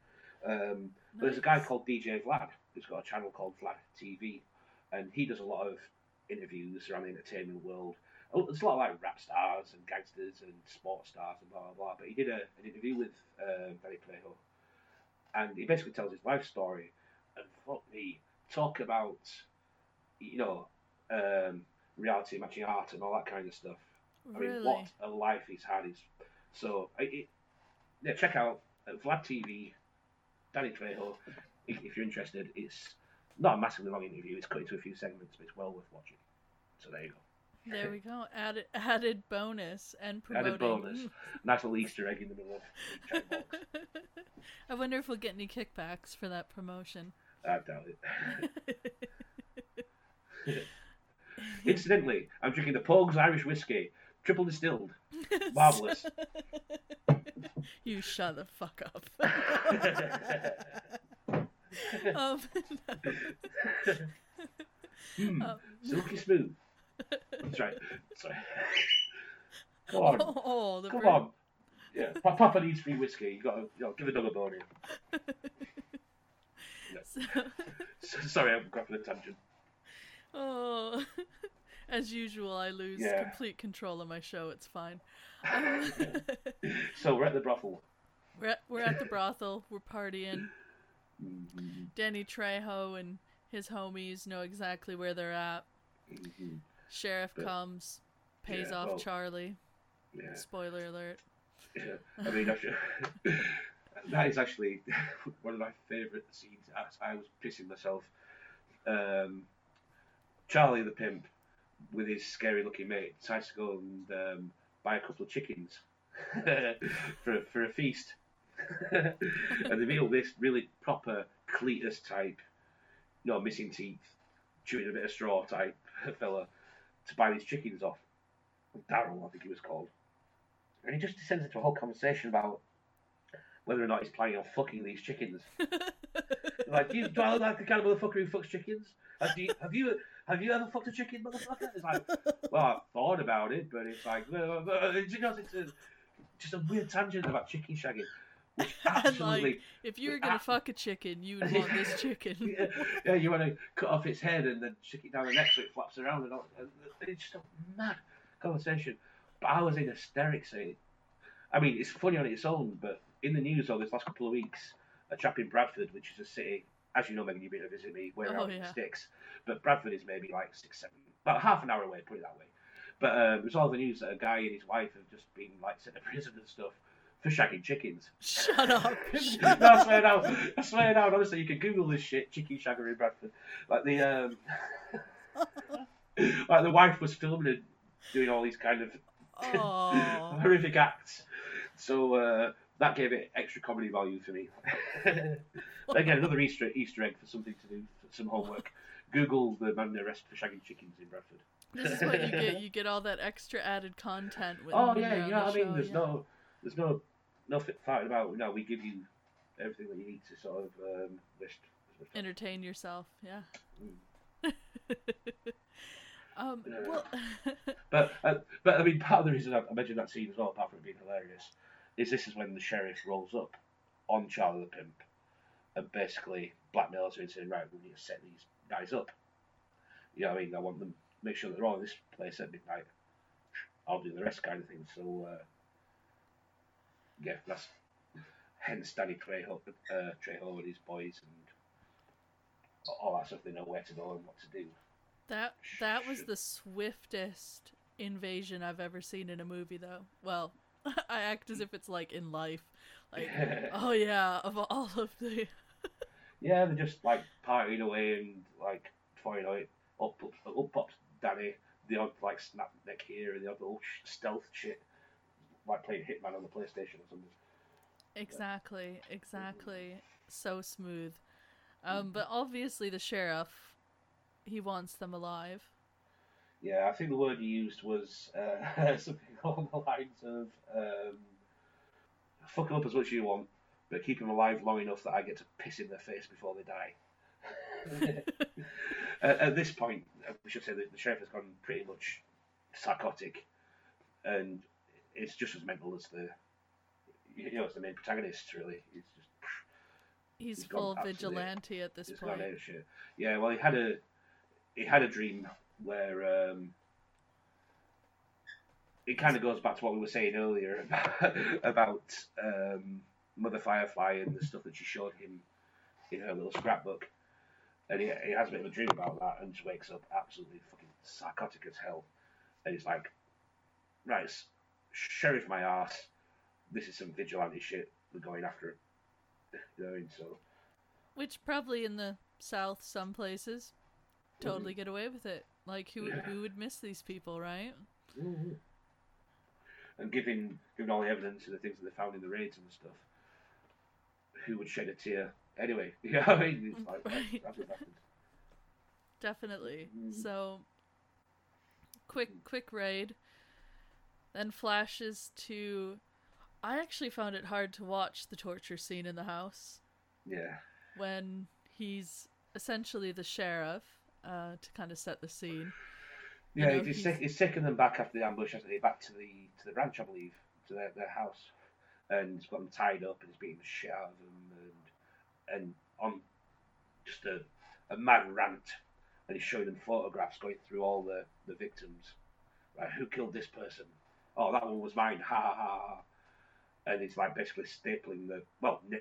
Um, but there's a guy called DJ Vlad who's got a channel called Vlad TV, and he does a lot of interviews around the entertainment world. Oh, There's a lot of like rap stars and gangsters and sports stars and blah blah blah. But he did a, an interview with um, Danny Trejo, and he basically tells his life story. And fuck me, talk about you know um, reality matching art and all that kind of stuff. I mean, what a life he's had is. So, I- it, yeah, check out uh, Vlad TV, Danny Trejo, if, if you're interested. It's not a massively long interview. It's cut into a few segments, but it's well worth watching. So there you go. There we go. Added added bonus and promoting. Added bonus. Nice little Easter egg in the middle of. I wonder if we'll get any kickbacks for that promotion. I doubt it. Incidentally, I'm drinking the Pogues Irish Whiskey, triple distilled. Marvellous. you shut the fuck up. um, Hmm, um, silky smooth. That's right. Sorry. Come on. oh, the Come on. Yeah, Pa- Papa needs free whiskey. You got to you know, give a dog a bone here. So- Sorry, I'm going for the tangent. oh, as usual, I lose Yeah. complete control of my show. It's fine. Um, So we're at the brothel. we're at, we're at the brothel. We're partying. Mhm, Danny Trejo and his homies know exactly where they're at. mhm. Sheriff But- comes, pays yeah, off well- Charlie. Yeah, Spoiler alert. yeah. I mean, should- that is actually one of my favourite scenes. I, I was pissing myself. Um, Charlie the pimp with his scary looking mate, decides to go and um, buy a couple of chickens for for a feast. and they meet this really proper Cletus type, you know, missing teeth, chewing a bit of straw type fella to buy these chickens off. Daryl, I think he was called. And he just descends into a whole conversation about whether or not he's planning on fucking these chickens. like, do, you, do I look like the kind of motherfucker who fucks chickens? Have you, have you have you ever fucked a chicken, motherfucker? It's like, well, I've thought about it, but it's like, it goes into just a weird tangent about chicken shagging. Like, if you were gonna fuck a chicken, you would want this chicken. yeah, yeah, you want to cut off its head and then stick it down the neck so it flaps around and all. And it's just a mad conversation. But I was in hysterics. Saying, I mean, it's funny on its own, but in the news over this last couple of weeks, a chap in Bradford, which is a city, as you know, Megan, you've been to visit me, we're Oh, out in yeah. the sticks, but Bradford is maybe like six, seven, about half an hour away, put it that way. But um, it was all the news that a guy and his wife have just been like sent to prison and stuff for shagging chickens. Shut up. no, I swear down. I swear down. Honestly, you can Google this shit. Chicken shagger in Bradford. Like the um, like the wife was filming it, doing all these kind of Oh. horrific acts. So uh, that gave it extra comedy value for me. Again, another Easter Easter egg for something to do, for some homework. Google the man arrested for shagging chickens in Bradford. This is what you get. You get all that extra added content. When Oh yeah, you know what I mean. show, There's yeah. no, there's no, nothing fighting about. No, we give you everything that you need to sort of um, list. entertain yourself. Yeah. Mm. um. Yeah. Well. But uh, but I mean, part of the reason I I mentioned that scene as well, apart from it being hilarious, is this is when the sheriff rolls up on Charlie the Pimp and basically blackmails her into saying, right, we need to set these guys up. You know what I mean? I want them make sure they're all in this place at midnight. I'll do the rest kind of thing. So uh, yeah, that's hence Danny Trejo, uh, Trejo and his boys and all that stuff. They know where to go and what to do. That that was the swiftest invasion I've ever seen in a movie, though. Well, I act as if it's like in life, like oh yeah, of all of the Yeah, they're just like partying away and like firing out. Up, up, up pops Danny, the odd like snap neck here and the odd little stealth shit, like playing Hitman on the PlayStation or something. exactly, exactly, so smooth. Um, but obviously the sheriff, he wants them alive. Yeah, I think the word you used was uh, something along the lines of um, fuck 'em up as much as you want, but keep them alive long enough that I get to piss in their face before they die. at, at this point, uh, we should say that the sheriff has gone pretty much psychotic, and it's just as mental as the you know, it's the main protagonist. Really, it's just He's, He's full vigilante at this point. gone ape shit. Yeah, well, he had a he had a dream where um, it kind of goes back to what we were saying earlier about, about um, Mother Firefly and the stuff that she showed him in her little scrapbook. And he, he has a bit of a dream about that and just wakes up absolutely fucking psychotic as hell. And he's like, right, sheriff my ass. This is some vigilante shit. We're going after. You know I mean? So, Which probably in the south, some places, totally get away with it. Like who Yeah. who would miss these people, right? and given given all the evidence and the things that they found in the raids and stuff, who would shed a tear anyway? You know what I mean? It's like Right. that's what happened. Definitely. Mhm. So quick quick raid. Then flashes to I actually found it hard to watch the torture scene in the house Yeah, when he's essentially the sheriff uh, to kind of set the scene. You yeah. know, he's, he's- taking he's taken them back after the ambush, hasn't he? Back to the to the ranch, I believe, to their, their house, and he's got them tied up and he's beating the shit out of them, and and on just a a mad rant, and he's showing them photographs going through all the the victims. Right, who killed this person? Oh, that one was mine. Ha ha ha. ha. And he's like basically stapling the well, ni-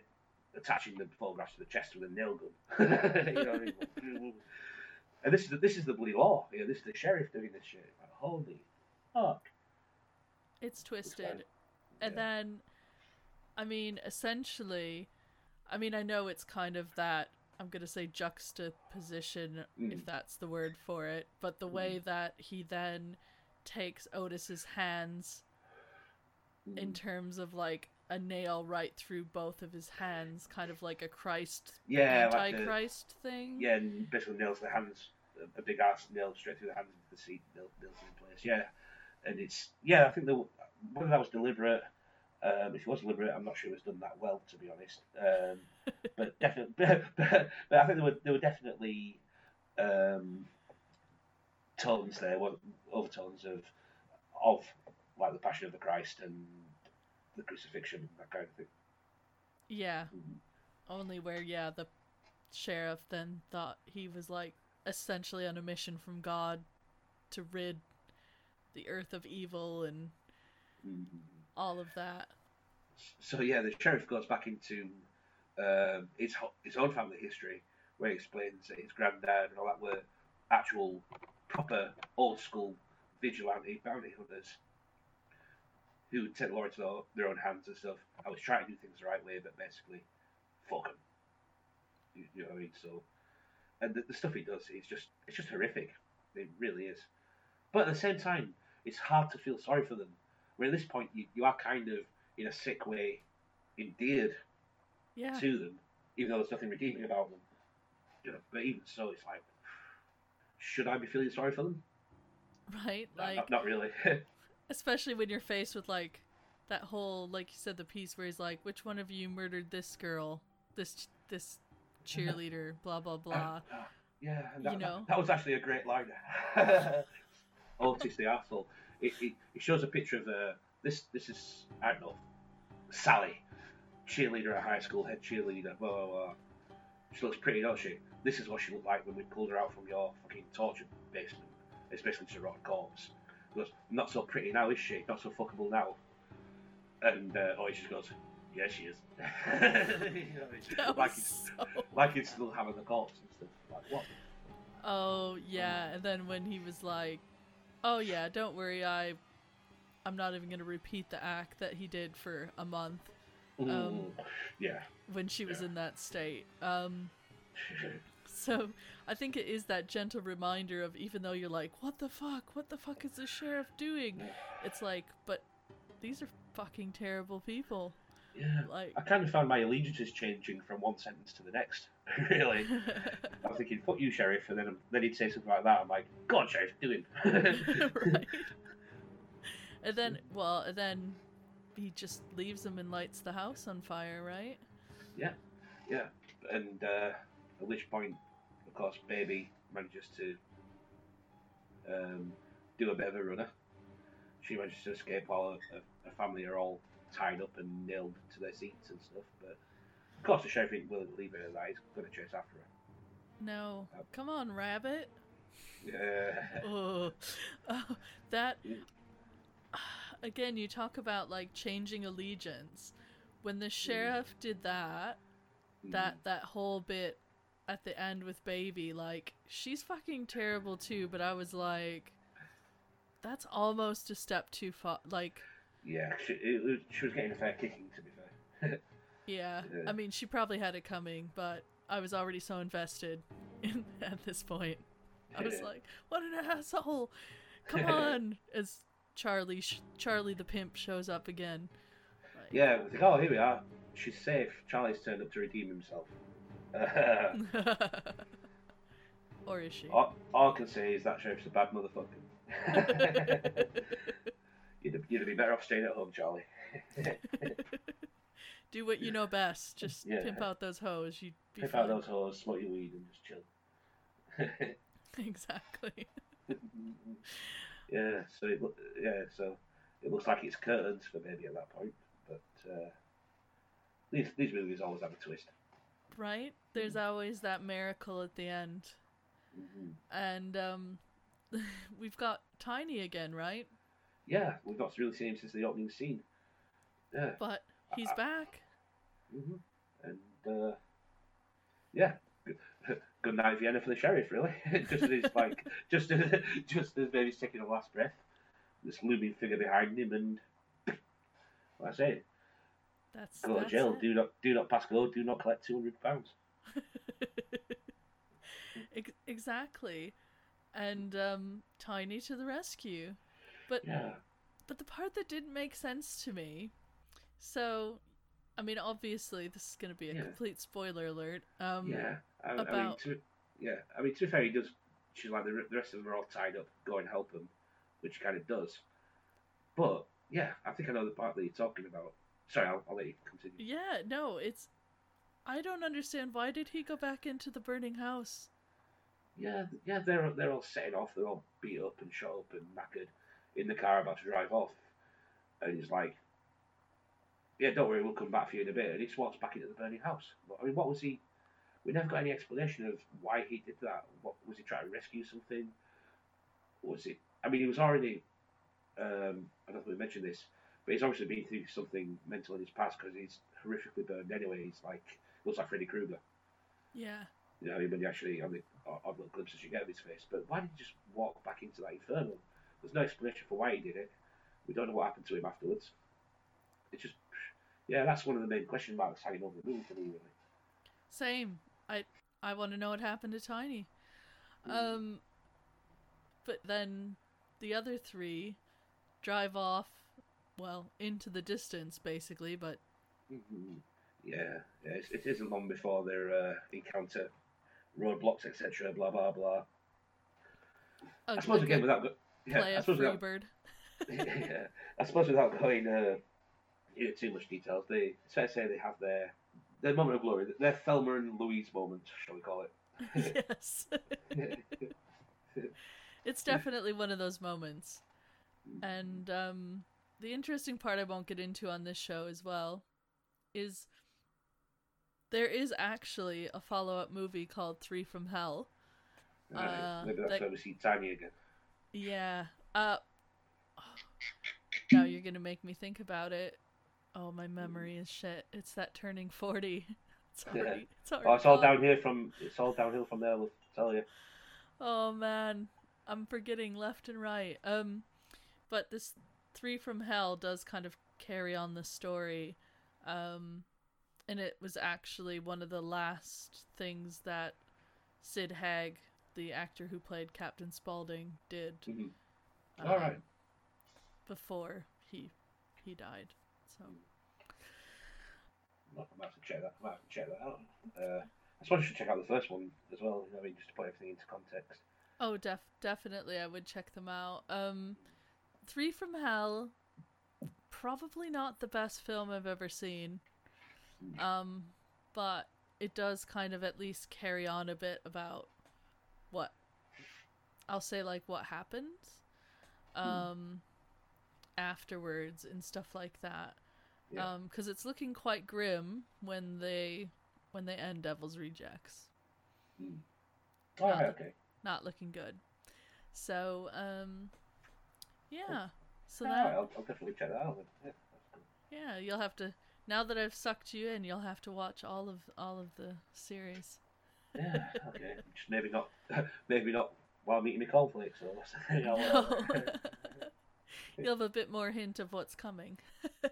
attaching the photographs to the chest with a nail gun. you know what I mean? And this is the, this is the bloody law. You know, this is the sheriff doing this shit. Like, holy fuck. It's twisted. fine. And Yeah. then I mean, essentially I mean, I know it's kind of that I'm gonna say juxtaposition, Mm. if that's the word for it, but the way that he then takes Otis's hands in Mm. terms of like a nail right through both of his hands, kind of like a Christ yeah, like the- thing. yeah, and basically nails the hands, a- big ass nail straight through the hands into the seat, nail, nails in place. Yeah, and it's yeah, I think the whether that was deliberate. Um, if it was deliberate, I'm not sure it was done that well, to be honest. Um, but definitely, but, but, but I think there were there were definitely um, tones there, well, overtones of of like the Passion of the Christ and the crucifixion, that kind of thing. Yeah. Mhm. Only where, yeah, the sheriff then thought he was like essentially on a mission from God to rid the earth of evil and Mhm. all of that. So yeah, the sheriff goes back into um, his his own family history, where he explains that his granddad and all that were actual, proper old school vigilante bounty hunters who would take the law into their, their own hands and stuff. I was trying to do things the right way, but basically, fuck them. You, you know what I mean? So, and the, the stuff he does is just it's just horrific. It really is. But at the same time, it's hard to feel sorry for them. Where at this point, you, you are kind of in a sick way endeared Yeah. to them, even though there's nothing redeeming about them. You know, but even so, it's like, should I be feeling sorry for them? Right? Like not, not really. especially when you're faced with like that whole like you said the piece where he's like which one of you murdered this girl this this cheerleader blah blah blah yeah, that, You that- know. that, was actually a great line. Otis the asshole. It, it, it shows a picture of uh, this. This is I don't know, Sally, cheerleader at high school, head cheerleader. Blah blah blah. She looks pretty, doesn't she? This is what she looked like when we pulled her out from your fucking torture basement. It's basically just a rotten corpse. She goes, not so pretty now, is she? Not so fuckable now. And uh, Otis just goes, yeah, she is. You know I mean? like, it's, so... like it's still having the corpse and stuff. Like, what? oh yeah and then when he was like oh yeah don't worry i i'm not even gonna repeat the act that he did for a month Um, Mm, yeah. when she was Yeah. in that state um So I think it is that gentle reminder of even though you're like, what the fuck? What the fuck is the sheriff doing? It's like, but these are fucking terrible people. yeah. Like, I kind of found my allegiances changing from one sentence to the next. really, I was thinking, "Fuck you, sheriff," and then then he'd say something like that. I'm like, "God, sheriff, do him." right. And then, well, and then he just leaves them and lights the house on fire, right? Yeah, yeah. and uh, at which point, of course, baby manages to um, do a bit of a runner. She manages to escape while her, her, family are all tied up and nailed to their seats and stuff. But of course, the sheriff to leave her alive. He's going to chase after her. No. Yep. Come on, rabbit. Yeah. Oh, oh that. Mm. Again, you talk about like changing allegiance. When the sheriff did that, that that whole bit at the end with baby like she's fucking terrible too but i was like that's almost a step too far like Yeah, she, it, was- she was getting a fair kicking, to be fair. yeah Yeah. i mean she probably had it coming but i was already so invested in at this point i was like what an asshole come on as charlie sh- charlie the pimp shows up again Like, Yeah, we think, oh, here we are. She's safe. Charlie's turned up to redeem himself. or is she all, all I can say is that sheriff's a bad motherfucker. you'd, you'd be better off staying at home, Charlie. Do what you know best. Just Yeah. pimp out those hoes. You'd be Pick fine. out those hoes, smoke your weed, and just chill. exactly. Yeah, so it, yeah, so it looks like it's curtains for maybe at that point, but uh, these these movies always have a twist. Right? There's always that miracle at the end. hmm And um we've got Tiny again, right? Yeah, we've not really seen him since the opening scene. Yeah. But he's Uh, back. hmm And uh, yeah, good, night Vienna for the sheriff, really. just as he's like, just as, just as baby's taking a last breath, this looming figure behind him, and like I say, That's go to jail. it. Do not, do not pass go. Do not collect two hundred pounds. exactly. And um, Tiny to the rescue. But Yeah. but the part that didn't make sense to me. So, I mean, obviously this is going to be a Yeah. complete spoiler alert. Um, Yeah. I, I mean, to, yeah. I mean, to be fair, he does. She's like the, the rest of them are all tied up. Go and help him, which kind of does. But yeah, I think I know the part that you're talking about. Sorry, I'll, I'll let you continue. Yeah, no, it's. I don't understand. Why did he go back into the burning house? Yeah, yeah, they're they're all setting off. They're all beat up and shot up and knackered in the car about to drive off. And he's like, "Yeah, don't worry, we'll come back for you in a bit." And he walks back into the burning house. I mean, what was he? We never got any explanation of why he did that. What was he trying to rescue something? Was it? I mean, he was already. Um, I don't know if we mentioned this, but he's obviously been through something mental in his past because he's horrifically burned anyway. He's like looks like Freddy Krueger. Yeah. You know, when you actually on the odd little glimpses you get of his face. But why did he just walk back into that inferno? There's no explanation for why he did it. We don't know what happened to him afterwards. It's just, yeah, that's one of the main question marks hanging over the movie for me, really. Same. I I want to know what happened to Tiny. Um. But then, the other three drive off. Well, into the distance, basically. But Mhm. Yeah, yeah it's, it isn't long before their uh, encounter roadblocks, etc. Blah blah blah. I suppose again without go- yeah, play I suppose without, Freebird. yeah, I suppose without going uh, into too much details, they it's fair to say they have their their moment of glory, their Thelma and Louise moment, shall we call it? yes. it's definitely one of those moments. And um, the interesting part I won't get into on this show as well is there is actually a follow up movie called Three from Hell. Uh, Maybe that's that- where we see Tanya again. Yeah. Uh, now you're going to make me think about it. Oh, my memory is shit. It's that turning 40. It's Yeah. it's already Oh, it's all gone. down here from it's all downhill from there. We'll tell you. Oh man, I'm forgetting left and right. Um, but this three from hell does kind of carry on the story, um, and it was actually one of the last things that Sid Haig, the actor who played Captain Spaulding, did. Mhm. um, All right. Before he he died. So I might have to check that. I might have to check that out. Uh, I suppose you should check out the first one as well. You know, I mean, just to put everything into context. Oh, def- definitely, I would check them out. Um, Three from Hell, probably not the best film I've ever seen. Um, but it does kind of at least carry on a bit about what I'll say, like what happens, um, afterwards and stuff like that. Yeah. Um, because it's looking quite grim when they when they end Devil's Rejects All not right. Okay. not looking good. So, um, yeah. So that, right, I'll, I'll definitely check that out. Yeah, cool. yeah, you'll have to. Now that I've sucked you in, you'll have to watch all of all of the series. Yeah. Okay. Just maybe not. maybe not while I'm eating my cornflakes or something. I'll, No. you'll have a bit more hint of what's coming.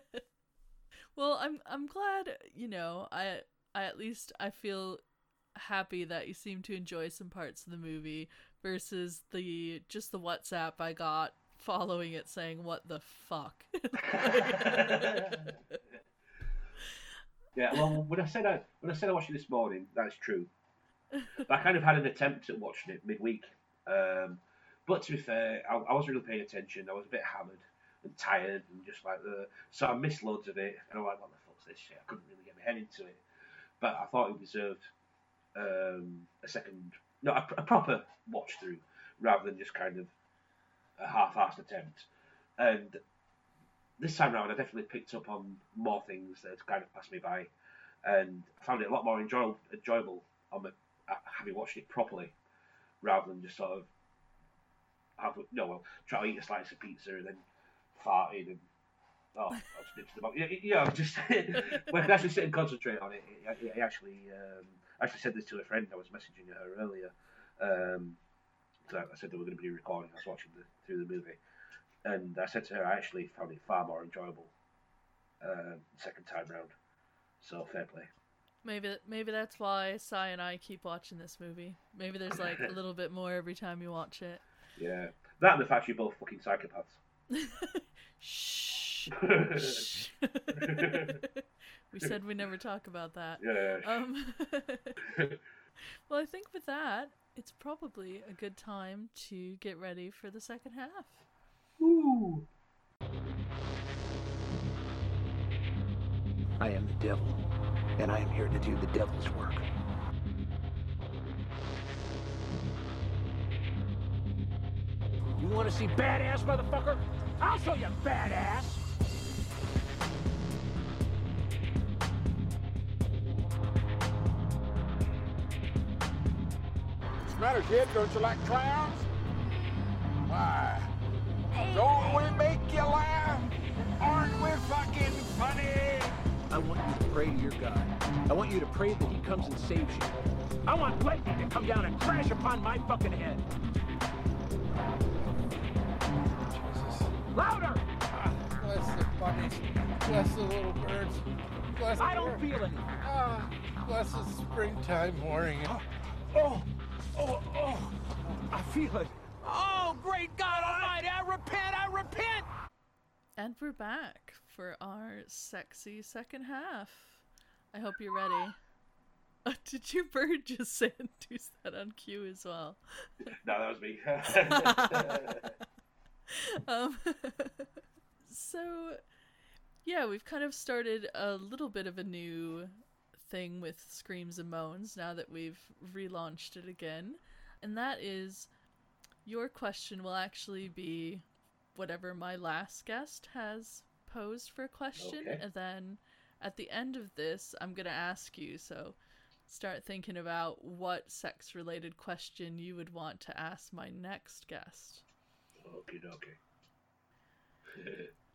well, I'm I'm glad. You know, I I at least I feel happy that you seem to enjoy some parts of the movie versus the just the WhatsApp I got following it saying what the fuck. Yeah, well, when I said I when I said I watched it this morning, that's true. I kind of had an attempt at watching it midweek. Um, but to be fair, I, I wasn't really paying attention. I was a bit hammered and tired and just like the so I missed loads of it. And I'm like, what the fuck's this shit? I couldn't really get my head into it. But I thought it deserved um, a second, no, a, a proper watch through rather than just kind of a half-assed attempt. And this time around, I definitely picked up on more things that kind of passed me by, and found it a lot more enjoyable, enjoyable on my, uh, having watched it properly, rather than just sort of have no well try to eat a slice of pizza and then farting and oh I'll just nip to the box. Yeah, yeah, just when I can actually sit and concentrate on it. It actually um, I actually said this to a friend. I was messaging her earlier. Um, I said that we're going to be recording. I was watching the, through the movie, and I said to her, I actually found it far more enjoyable um, second time round. So fair play. Maybe maybe that's why Sai and I keep watching this movie. Maybe there's like a little bit more every time you watch it. Yeah, that and the fact you're both fucking psychopaths. Shh. Shh. we said we never talk about that. Yeah. Um, well, I think with that, it's probably a good time to get ready for the second half. Ooh. I am the devil, and I am here to do the devil's work. You want to see badass, motherfucker? I'll show you badass! What's the matter, kid? Don't you like clowns? Why? Don't we make you laugh? Aren't we fucking funny? I want you to pray to your God. I want you to pray that he comes and saves you. I want lightning to come down and crash upon my fucking head. Louder! Ah, bless the bunnies. Bless the little birds. Bless I the don't feel anything. Ah, bless the springtime morning. Oh, oh, oh, I feel it. Oh, great God Almighty, I repent, I repent! And we're back for our sexy second half. I hope you're ready. Uh, did your bird just say induce that on cue as well? No, that was me. um, so, yeah, we've kind of started a little bit of a new thing with Screams and Moans now that we've relaunched it again. And that is your question will actually be whatever my last guest has posed for a question. Okay. And then at the end of this, I'm going to ask you. So start thinking about what sex related question you would want to ask my next guest. Okay, okay.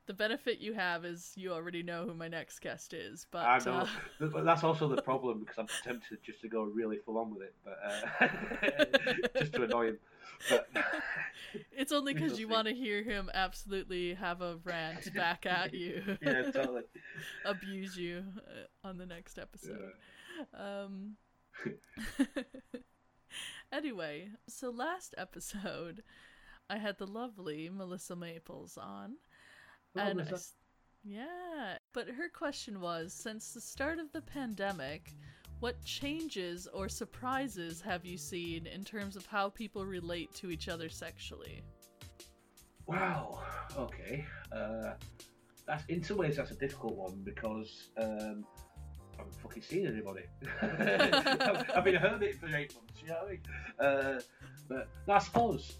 The benefit you have is you already know who my next guest is, but I know, uh, but that's also the problem because I'm tempted just to go really full on with it, but uh, just to annoy him. But it's only because you want to hear him absolutely have a rant back at you, yeah, totally. abuse you uh, on the next episode. Um. anyway, so last episode, I had the lovely Melissa Maples on, Oh, and I yeah, but her question was: since the start of the pandemic, what changes or surprises have you seen in terms of how people relate to each other sexually? Wow. Okay. Uh, that's in some ways that's a difficult one because um, I haven't fucking seen anybody. I've, I've been a hermit for eight months. You know what I mean? Uh, but I suppose.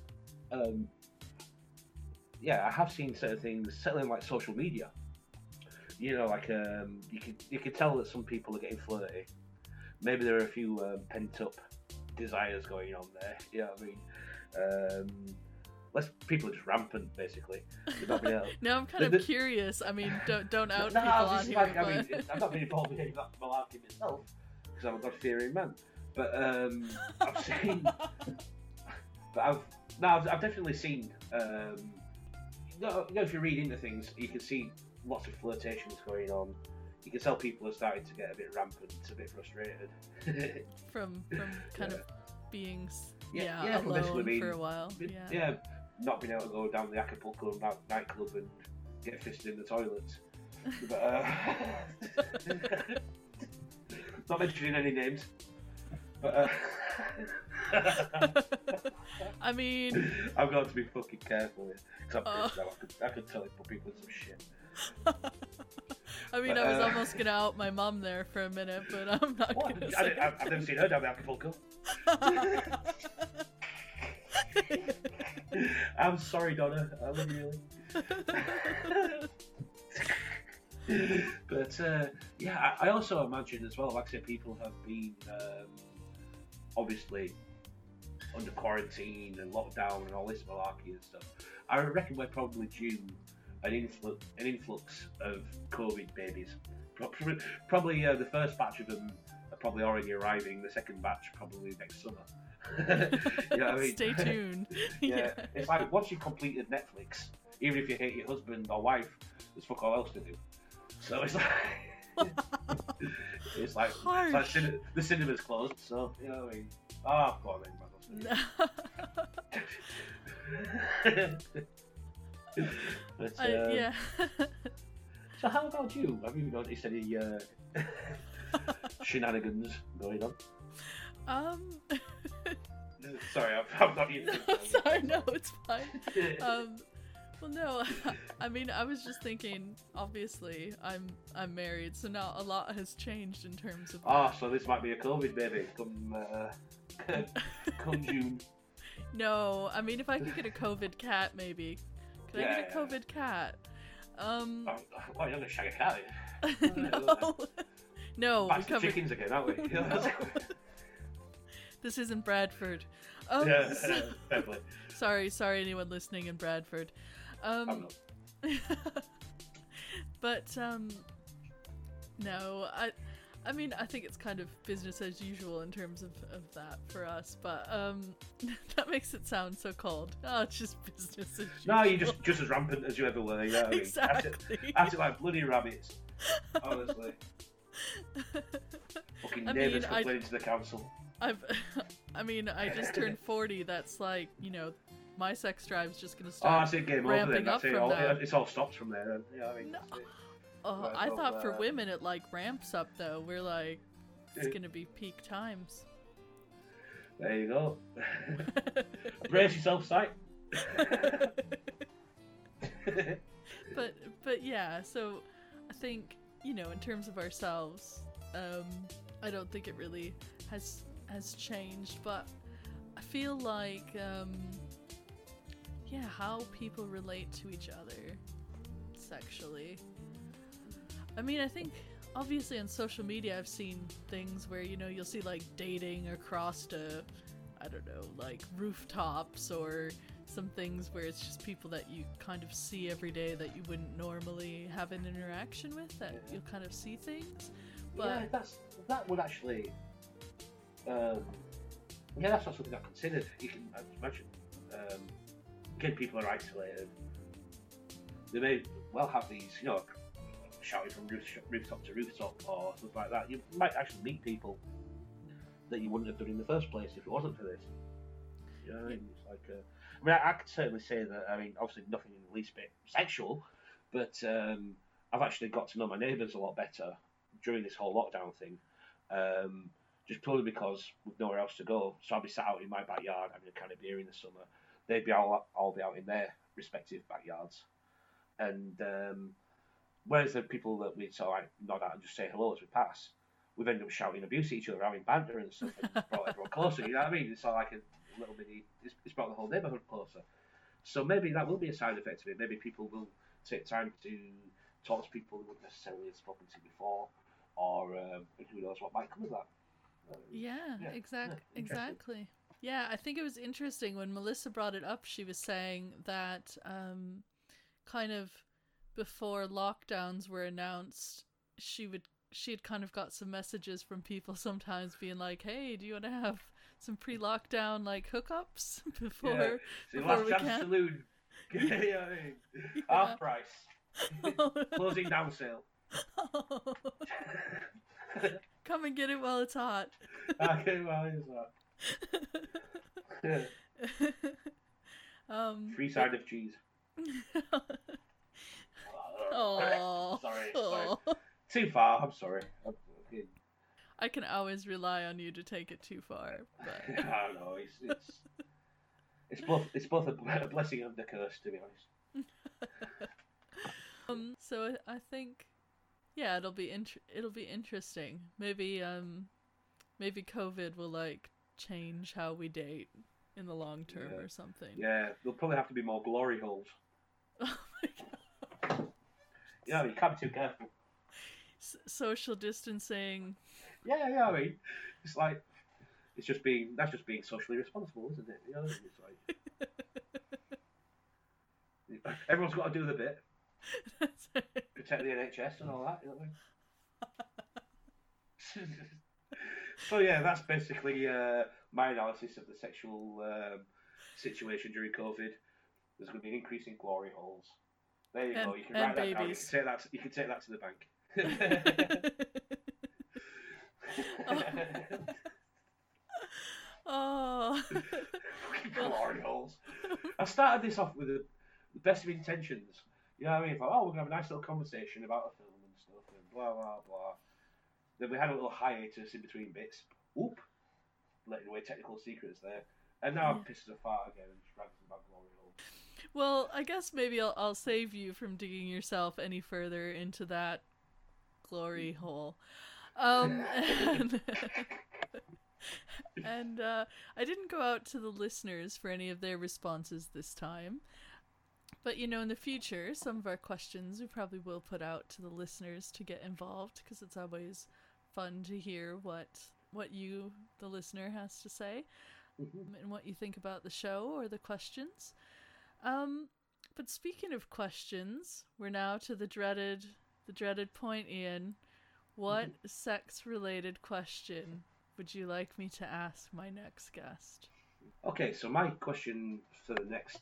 Um, yeah, I have seen certain things, certainly like social media. You know, like um, you could you can tell that some people are getting flirty. Maybe there are a few um, pent up desires going on there. You know what I mean? Um, less people are just rampant, basically. They're not being able- Now I'm kind of The- the- curious. I mean, don't don't out no, people on here, like, but I mean, I'm not being involved in any of that malarkey myself because I'm a God-fearing man. But um, I've seen, but I've no, I've, I've definitely seen. Um, you, know, you know, if you read into things, you can see lots of flirtations going on. You can tell people are starting to get a bit rampant, a bit frustrated. from from kind of being Yeah, yeah, yeah, alone being- for a while. Yeah. yeah, not being able to go down the Acapulco nightclub and get fisted in the toilet. but, uh, not mentioning any names. But uh, I mean, I'm going to be fucking careful here because I'm Oh. I could, I could tell it put people some shit. I mean, But, I was uh, almost gonna out my mum there for a minute, but I'm not What? gonna I, I've, I've never seen her down the Acapulco. I'm sorry, Donna. I love you really. but uh, yeah, I, I also imagine as well. Like I said, people have been um, obviously under quarantine and lockdown and all this malarkey and stuff. I reckon we're probably due an influx, an influx of COVID babies. Probably, probably uh, the first batch of them are probably already arriving. The second batch probably next summer. you know I mean? Stay tuned. yeah, it's like once you've completed Netflix, even if you hate your husband or wife, there's fuck all else to do. So it's like, it's like, it's like cin- the cinema's closed, so you know what I mean. Oh, go on then, man. But, I, um, yeah. So how about you? Have you noticed any uh, shenanigans going on? um. Sorry, I'm, I'm not even. no, sorry, no, it's fine. Um, well, no, I mean, I was just thinking. Obviously, I'm I'm married, so now a lot has changed in terms of. Ah, so this might be a COVID baby come uh, come June. No, I mean, if I could get a COVID cat, maybe. Could I get Yeah, a yeah. COVID cat? Um, Oh, well, you're gonna shag a cat. no, no, Back to covered. chickens again, aren't we? No. this isn't Bradford. Um, yeah, so- definitely. sorry, sorry, anyone listening in Bradford. Um, but um, no, I, I mean, I think it's kind of business as usual in terms of, of that for us. But um, that makes it sound so cold. Oh, it's just business as usual. No, you're just just as rampant as you ever were. You know what I mean? exactly. Acting, acting like bloody rabbits. Honestly, fucking I neighbours mean, I- to the council. I've, I mean, I just turned forty. That's like, you know, my sex drive's just gonna Oh, start. that's it. Game over. ramping Then that's up it. from All, now. it's all stops from there. I mean, No. Oh, I well, thought for women it like ramps up though. We're like, it's gonna be peak times. There you go. Brace yourself, sight. but but yeah, so I think you know in terms of ourselves, um, I don't think it really has has changed, but I feel like um, yeah, how people relate to each other sexually. I mean, I think obviously on social media I've seen things where you know you'll see like dating across to I don't know, like rooftops or some things where it's just people that you kind of see every day that you wouldn't normally have an interaction with that you'll kind of see things. yeah, that's that would actually. Um, yeah, that's not something I considered. You can imagine. Um, again, people are isolated. They may well have these, you know, shouting from roof, rooftop to rooftop or stuff like that. You might actually meet people that you wouldn't have done in the first place if it wasn't for this. You know I mean? It's like, uh, I mean, I, I could certainly say that. I mean, obviously nothing in the least bit sexual, but um, I've actually got to know my neighbours a lot better during this whole lockdown thing. Um, just purely because we've nowhere else to go. So I'll be sat out in my backyard having a can of beer in the summer. They'd be all, all be out in their respective backyards. And um, whereas the people that we'd sort of like nod at and just say hello as we pass, we've ended up shouting abuse at each other, having banter and stuff, and it's brought everyone closer. You know what I mean? It's sort of like a little mini. It's, it's brought the whole neighbourhood closer. So maybe that will be a side effect of it. Maybe people will take time to talk to people they wouldn't necessarily have spoken to before, or um, who knows what might come of that. Um, yeah, Yeah, exact, yeah, exactly. Yeah, I think it was interesting when Melissa brought it up. She was saying that um, kind of before lockdowns were announced, she would she had kind of got some messages from people sometimes being like, "Hey, do you want to have some pre-lockdown like hookups before?" So before we chance can. saloon. you know what I mean? Half price. Closing down sale. Come and get it while it's hot. okay, well, it's that. um, Free side of cheese. Oh, sorry, sorry. Too far. I'm sorry. I'm, okay. I can always rely on you to take it too far. But I don't know. It's it's it's both it's both a a blessing and a curse, to be honest. um, so I, I think, yeah, it'll be int- it'll be interesting. Maybe um, maybe COVID will like change how we date in the long term Yeah. or something. Yeah, there'll probably have to be more glory holes. Oh my God. You know, you can't be too careful. S- social distancing. Yeah, yeah. I mean, it's like it's just being that's just being socially responsible, isn't it? You know, it's like everyone's got to do their bit, protect the NHS and all that. You know what I mean? so yeah, that's basically uh, my analysis of the sexual um, situation during COVID. There's going to be an increase in glory holes. There you go. You can and write that down. You can take that. You can take that to the bank. Oh. oh. Glory holes. I started this off with the best of intentions. You know what I mean? Like, oh, we're gonna have a nice little conversation about a film and stuff, and blah blah blah. Then we had a little hiatus in between bits. Oop, letting away technical secrets there. And now I'm pissed as a fart again and just ranting about glory hole. Well, I guess maybe I'll, I'll save you from digging yourself any further into that glory hole. Um, and and uh, I didn't go out to the listeners for any of their responses this time. But you know, in the future, some of our questions we probably will put out to the listeners to get involved because it's always fun to hear what what you, the listener, has to say and what you think about the show or the questions. Um, but speaking of questions, we're now to the dreaded the dreaded point, Ian. What sex related question would you like me to ask my next guest? Okay, so my question for the next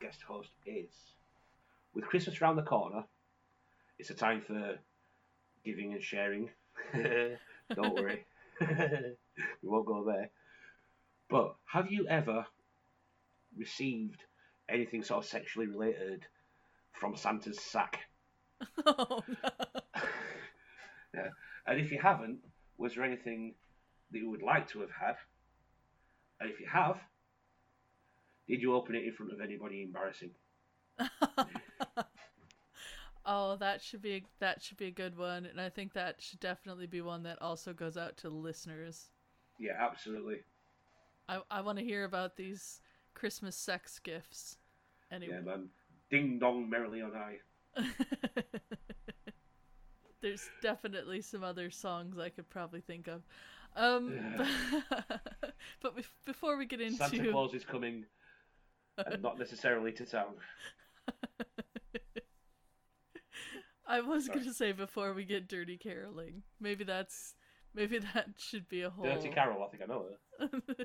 guest host is with Christmas around the corner, it's a time for giving and sharing. Don't worry, we won't go there. But have you ever received anything sort of sexually related from Santa's sack? oh no. Yeah. And if you haven't, was there anything that you would like to have had? And if you have, did you open it in front of anybody embarrassing? oh, that should be that should be a good one, and I think that should definitely be one that also goes out to listeners. Yeah, absolutely. I I want to hear about these Christmas sex gifts. Anyway, Yeah, man. Ding dong merrily on high. there's definitely some other songs I could probably think of. Um, but bef- before we get into Santa Claus is coming, and not necessarily to town. I was Sorry. gonna say before we get dirty caroling. Maybe that's maybe that should be a whole. Dirty Carol, I think I know her.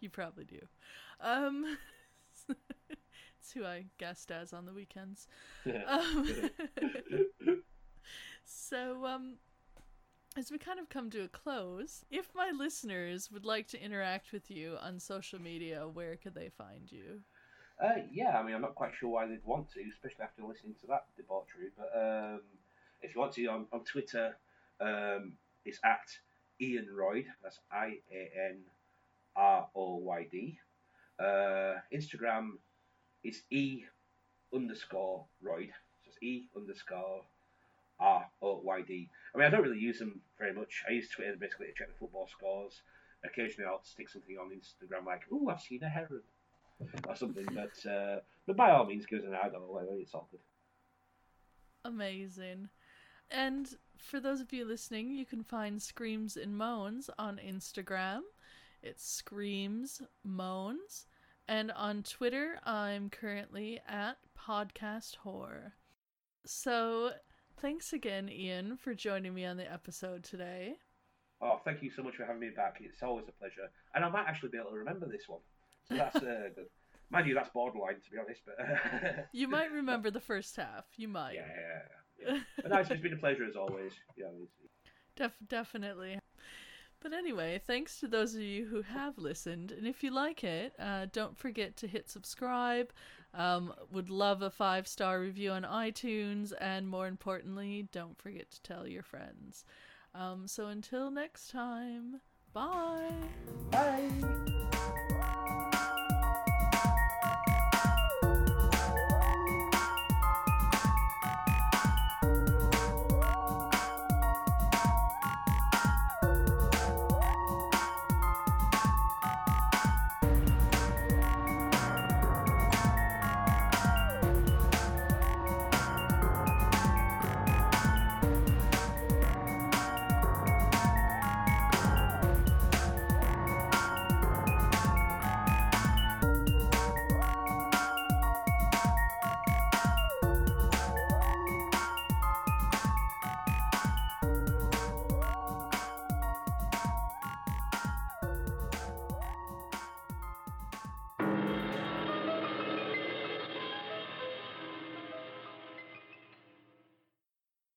you probably do. Um, who I guest as on the weekends. Um, so, um, as we kind of come to a close, if my listeners would like to interact with you on social media, where could they find you? Uh, yeah, I mean, I'm not quite sure why they'd want to, especially after listening to that debauchery. But um, if you want to, on, on Twitter, um, it's at Ian Royd. That's I A N R O Y D. Uh, Instagram is E underscore Royd. So it's E underscore R O Y D. I mean, I don't really use them very much. I use Twitter basically to check the football scores. Occasionally, I'll stick something on Instagram like, "Oh, I've seen a heron." or something. But uh, but by all means, give us an ad or whatever. It's all good. Amazing. And for those of you listening, you can find Screams and Moans on Instagram. It's Screams Moans. And on Twitter, I'm currently at Podcast Horror. So thanks again, Ian, for joining me on the episode today. Oh, thank you so much for having me back. It's always a pleasure, and I might actually be able to remember this one. So that's uh, good. Mind you, that's borderline to be honest, but You might remember the first half. You might. yeah, yeah, yeah. But no, it's just been a pleasure as always. Yeah, Def- definitely. But anyway, thanks to those of you who have listened. And if you like it, uh, don't forget to hit subscribe. Um, would love a five star review on iTunes. And more importantly, don't forget to tell your friends. Um, so until next time, bye. bye.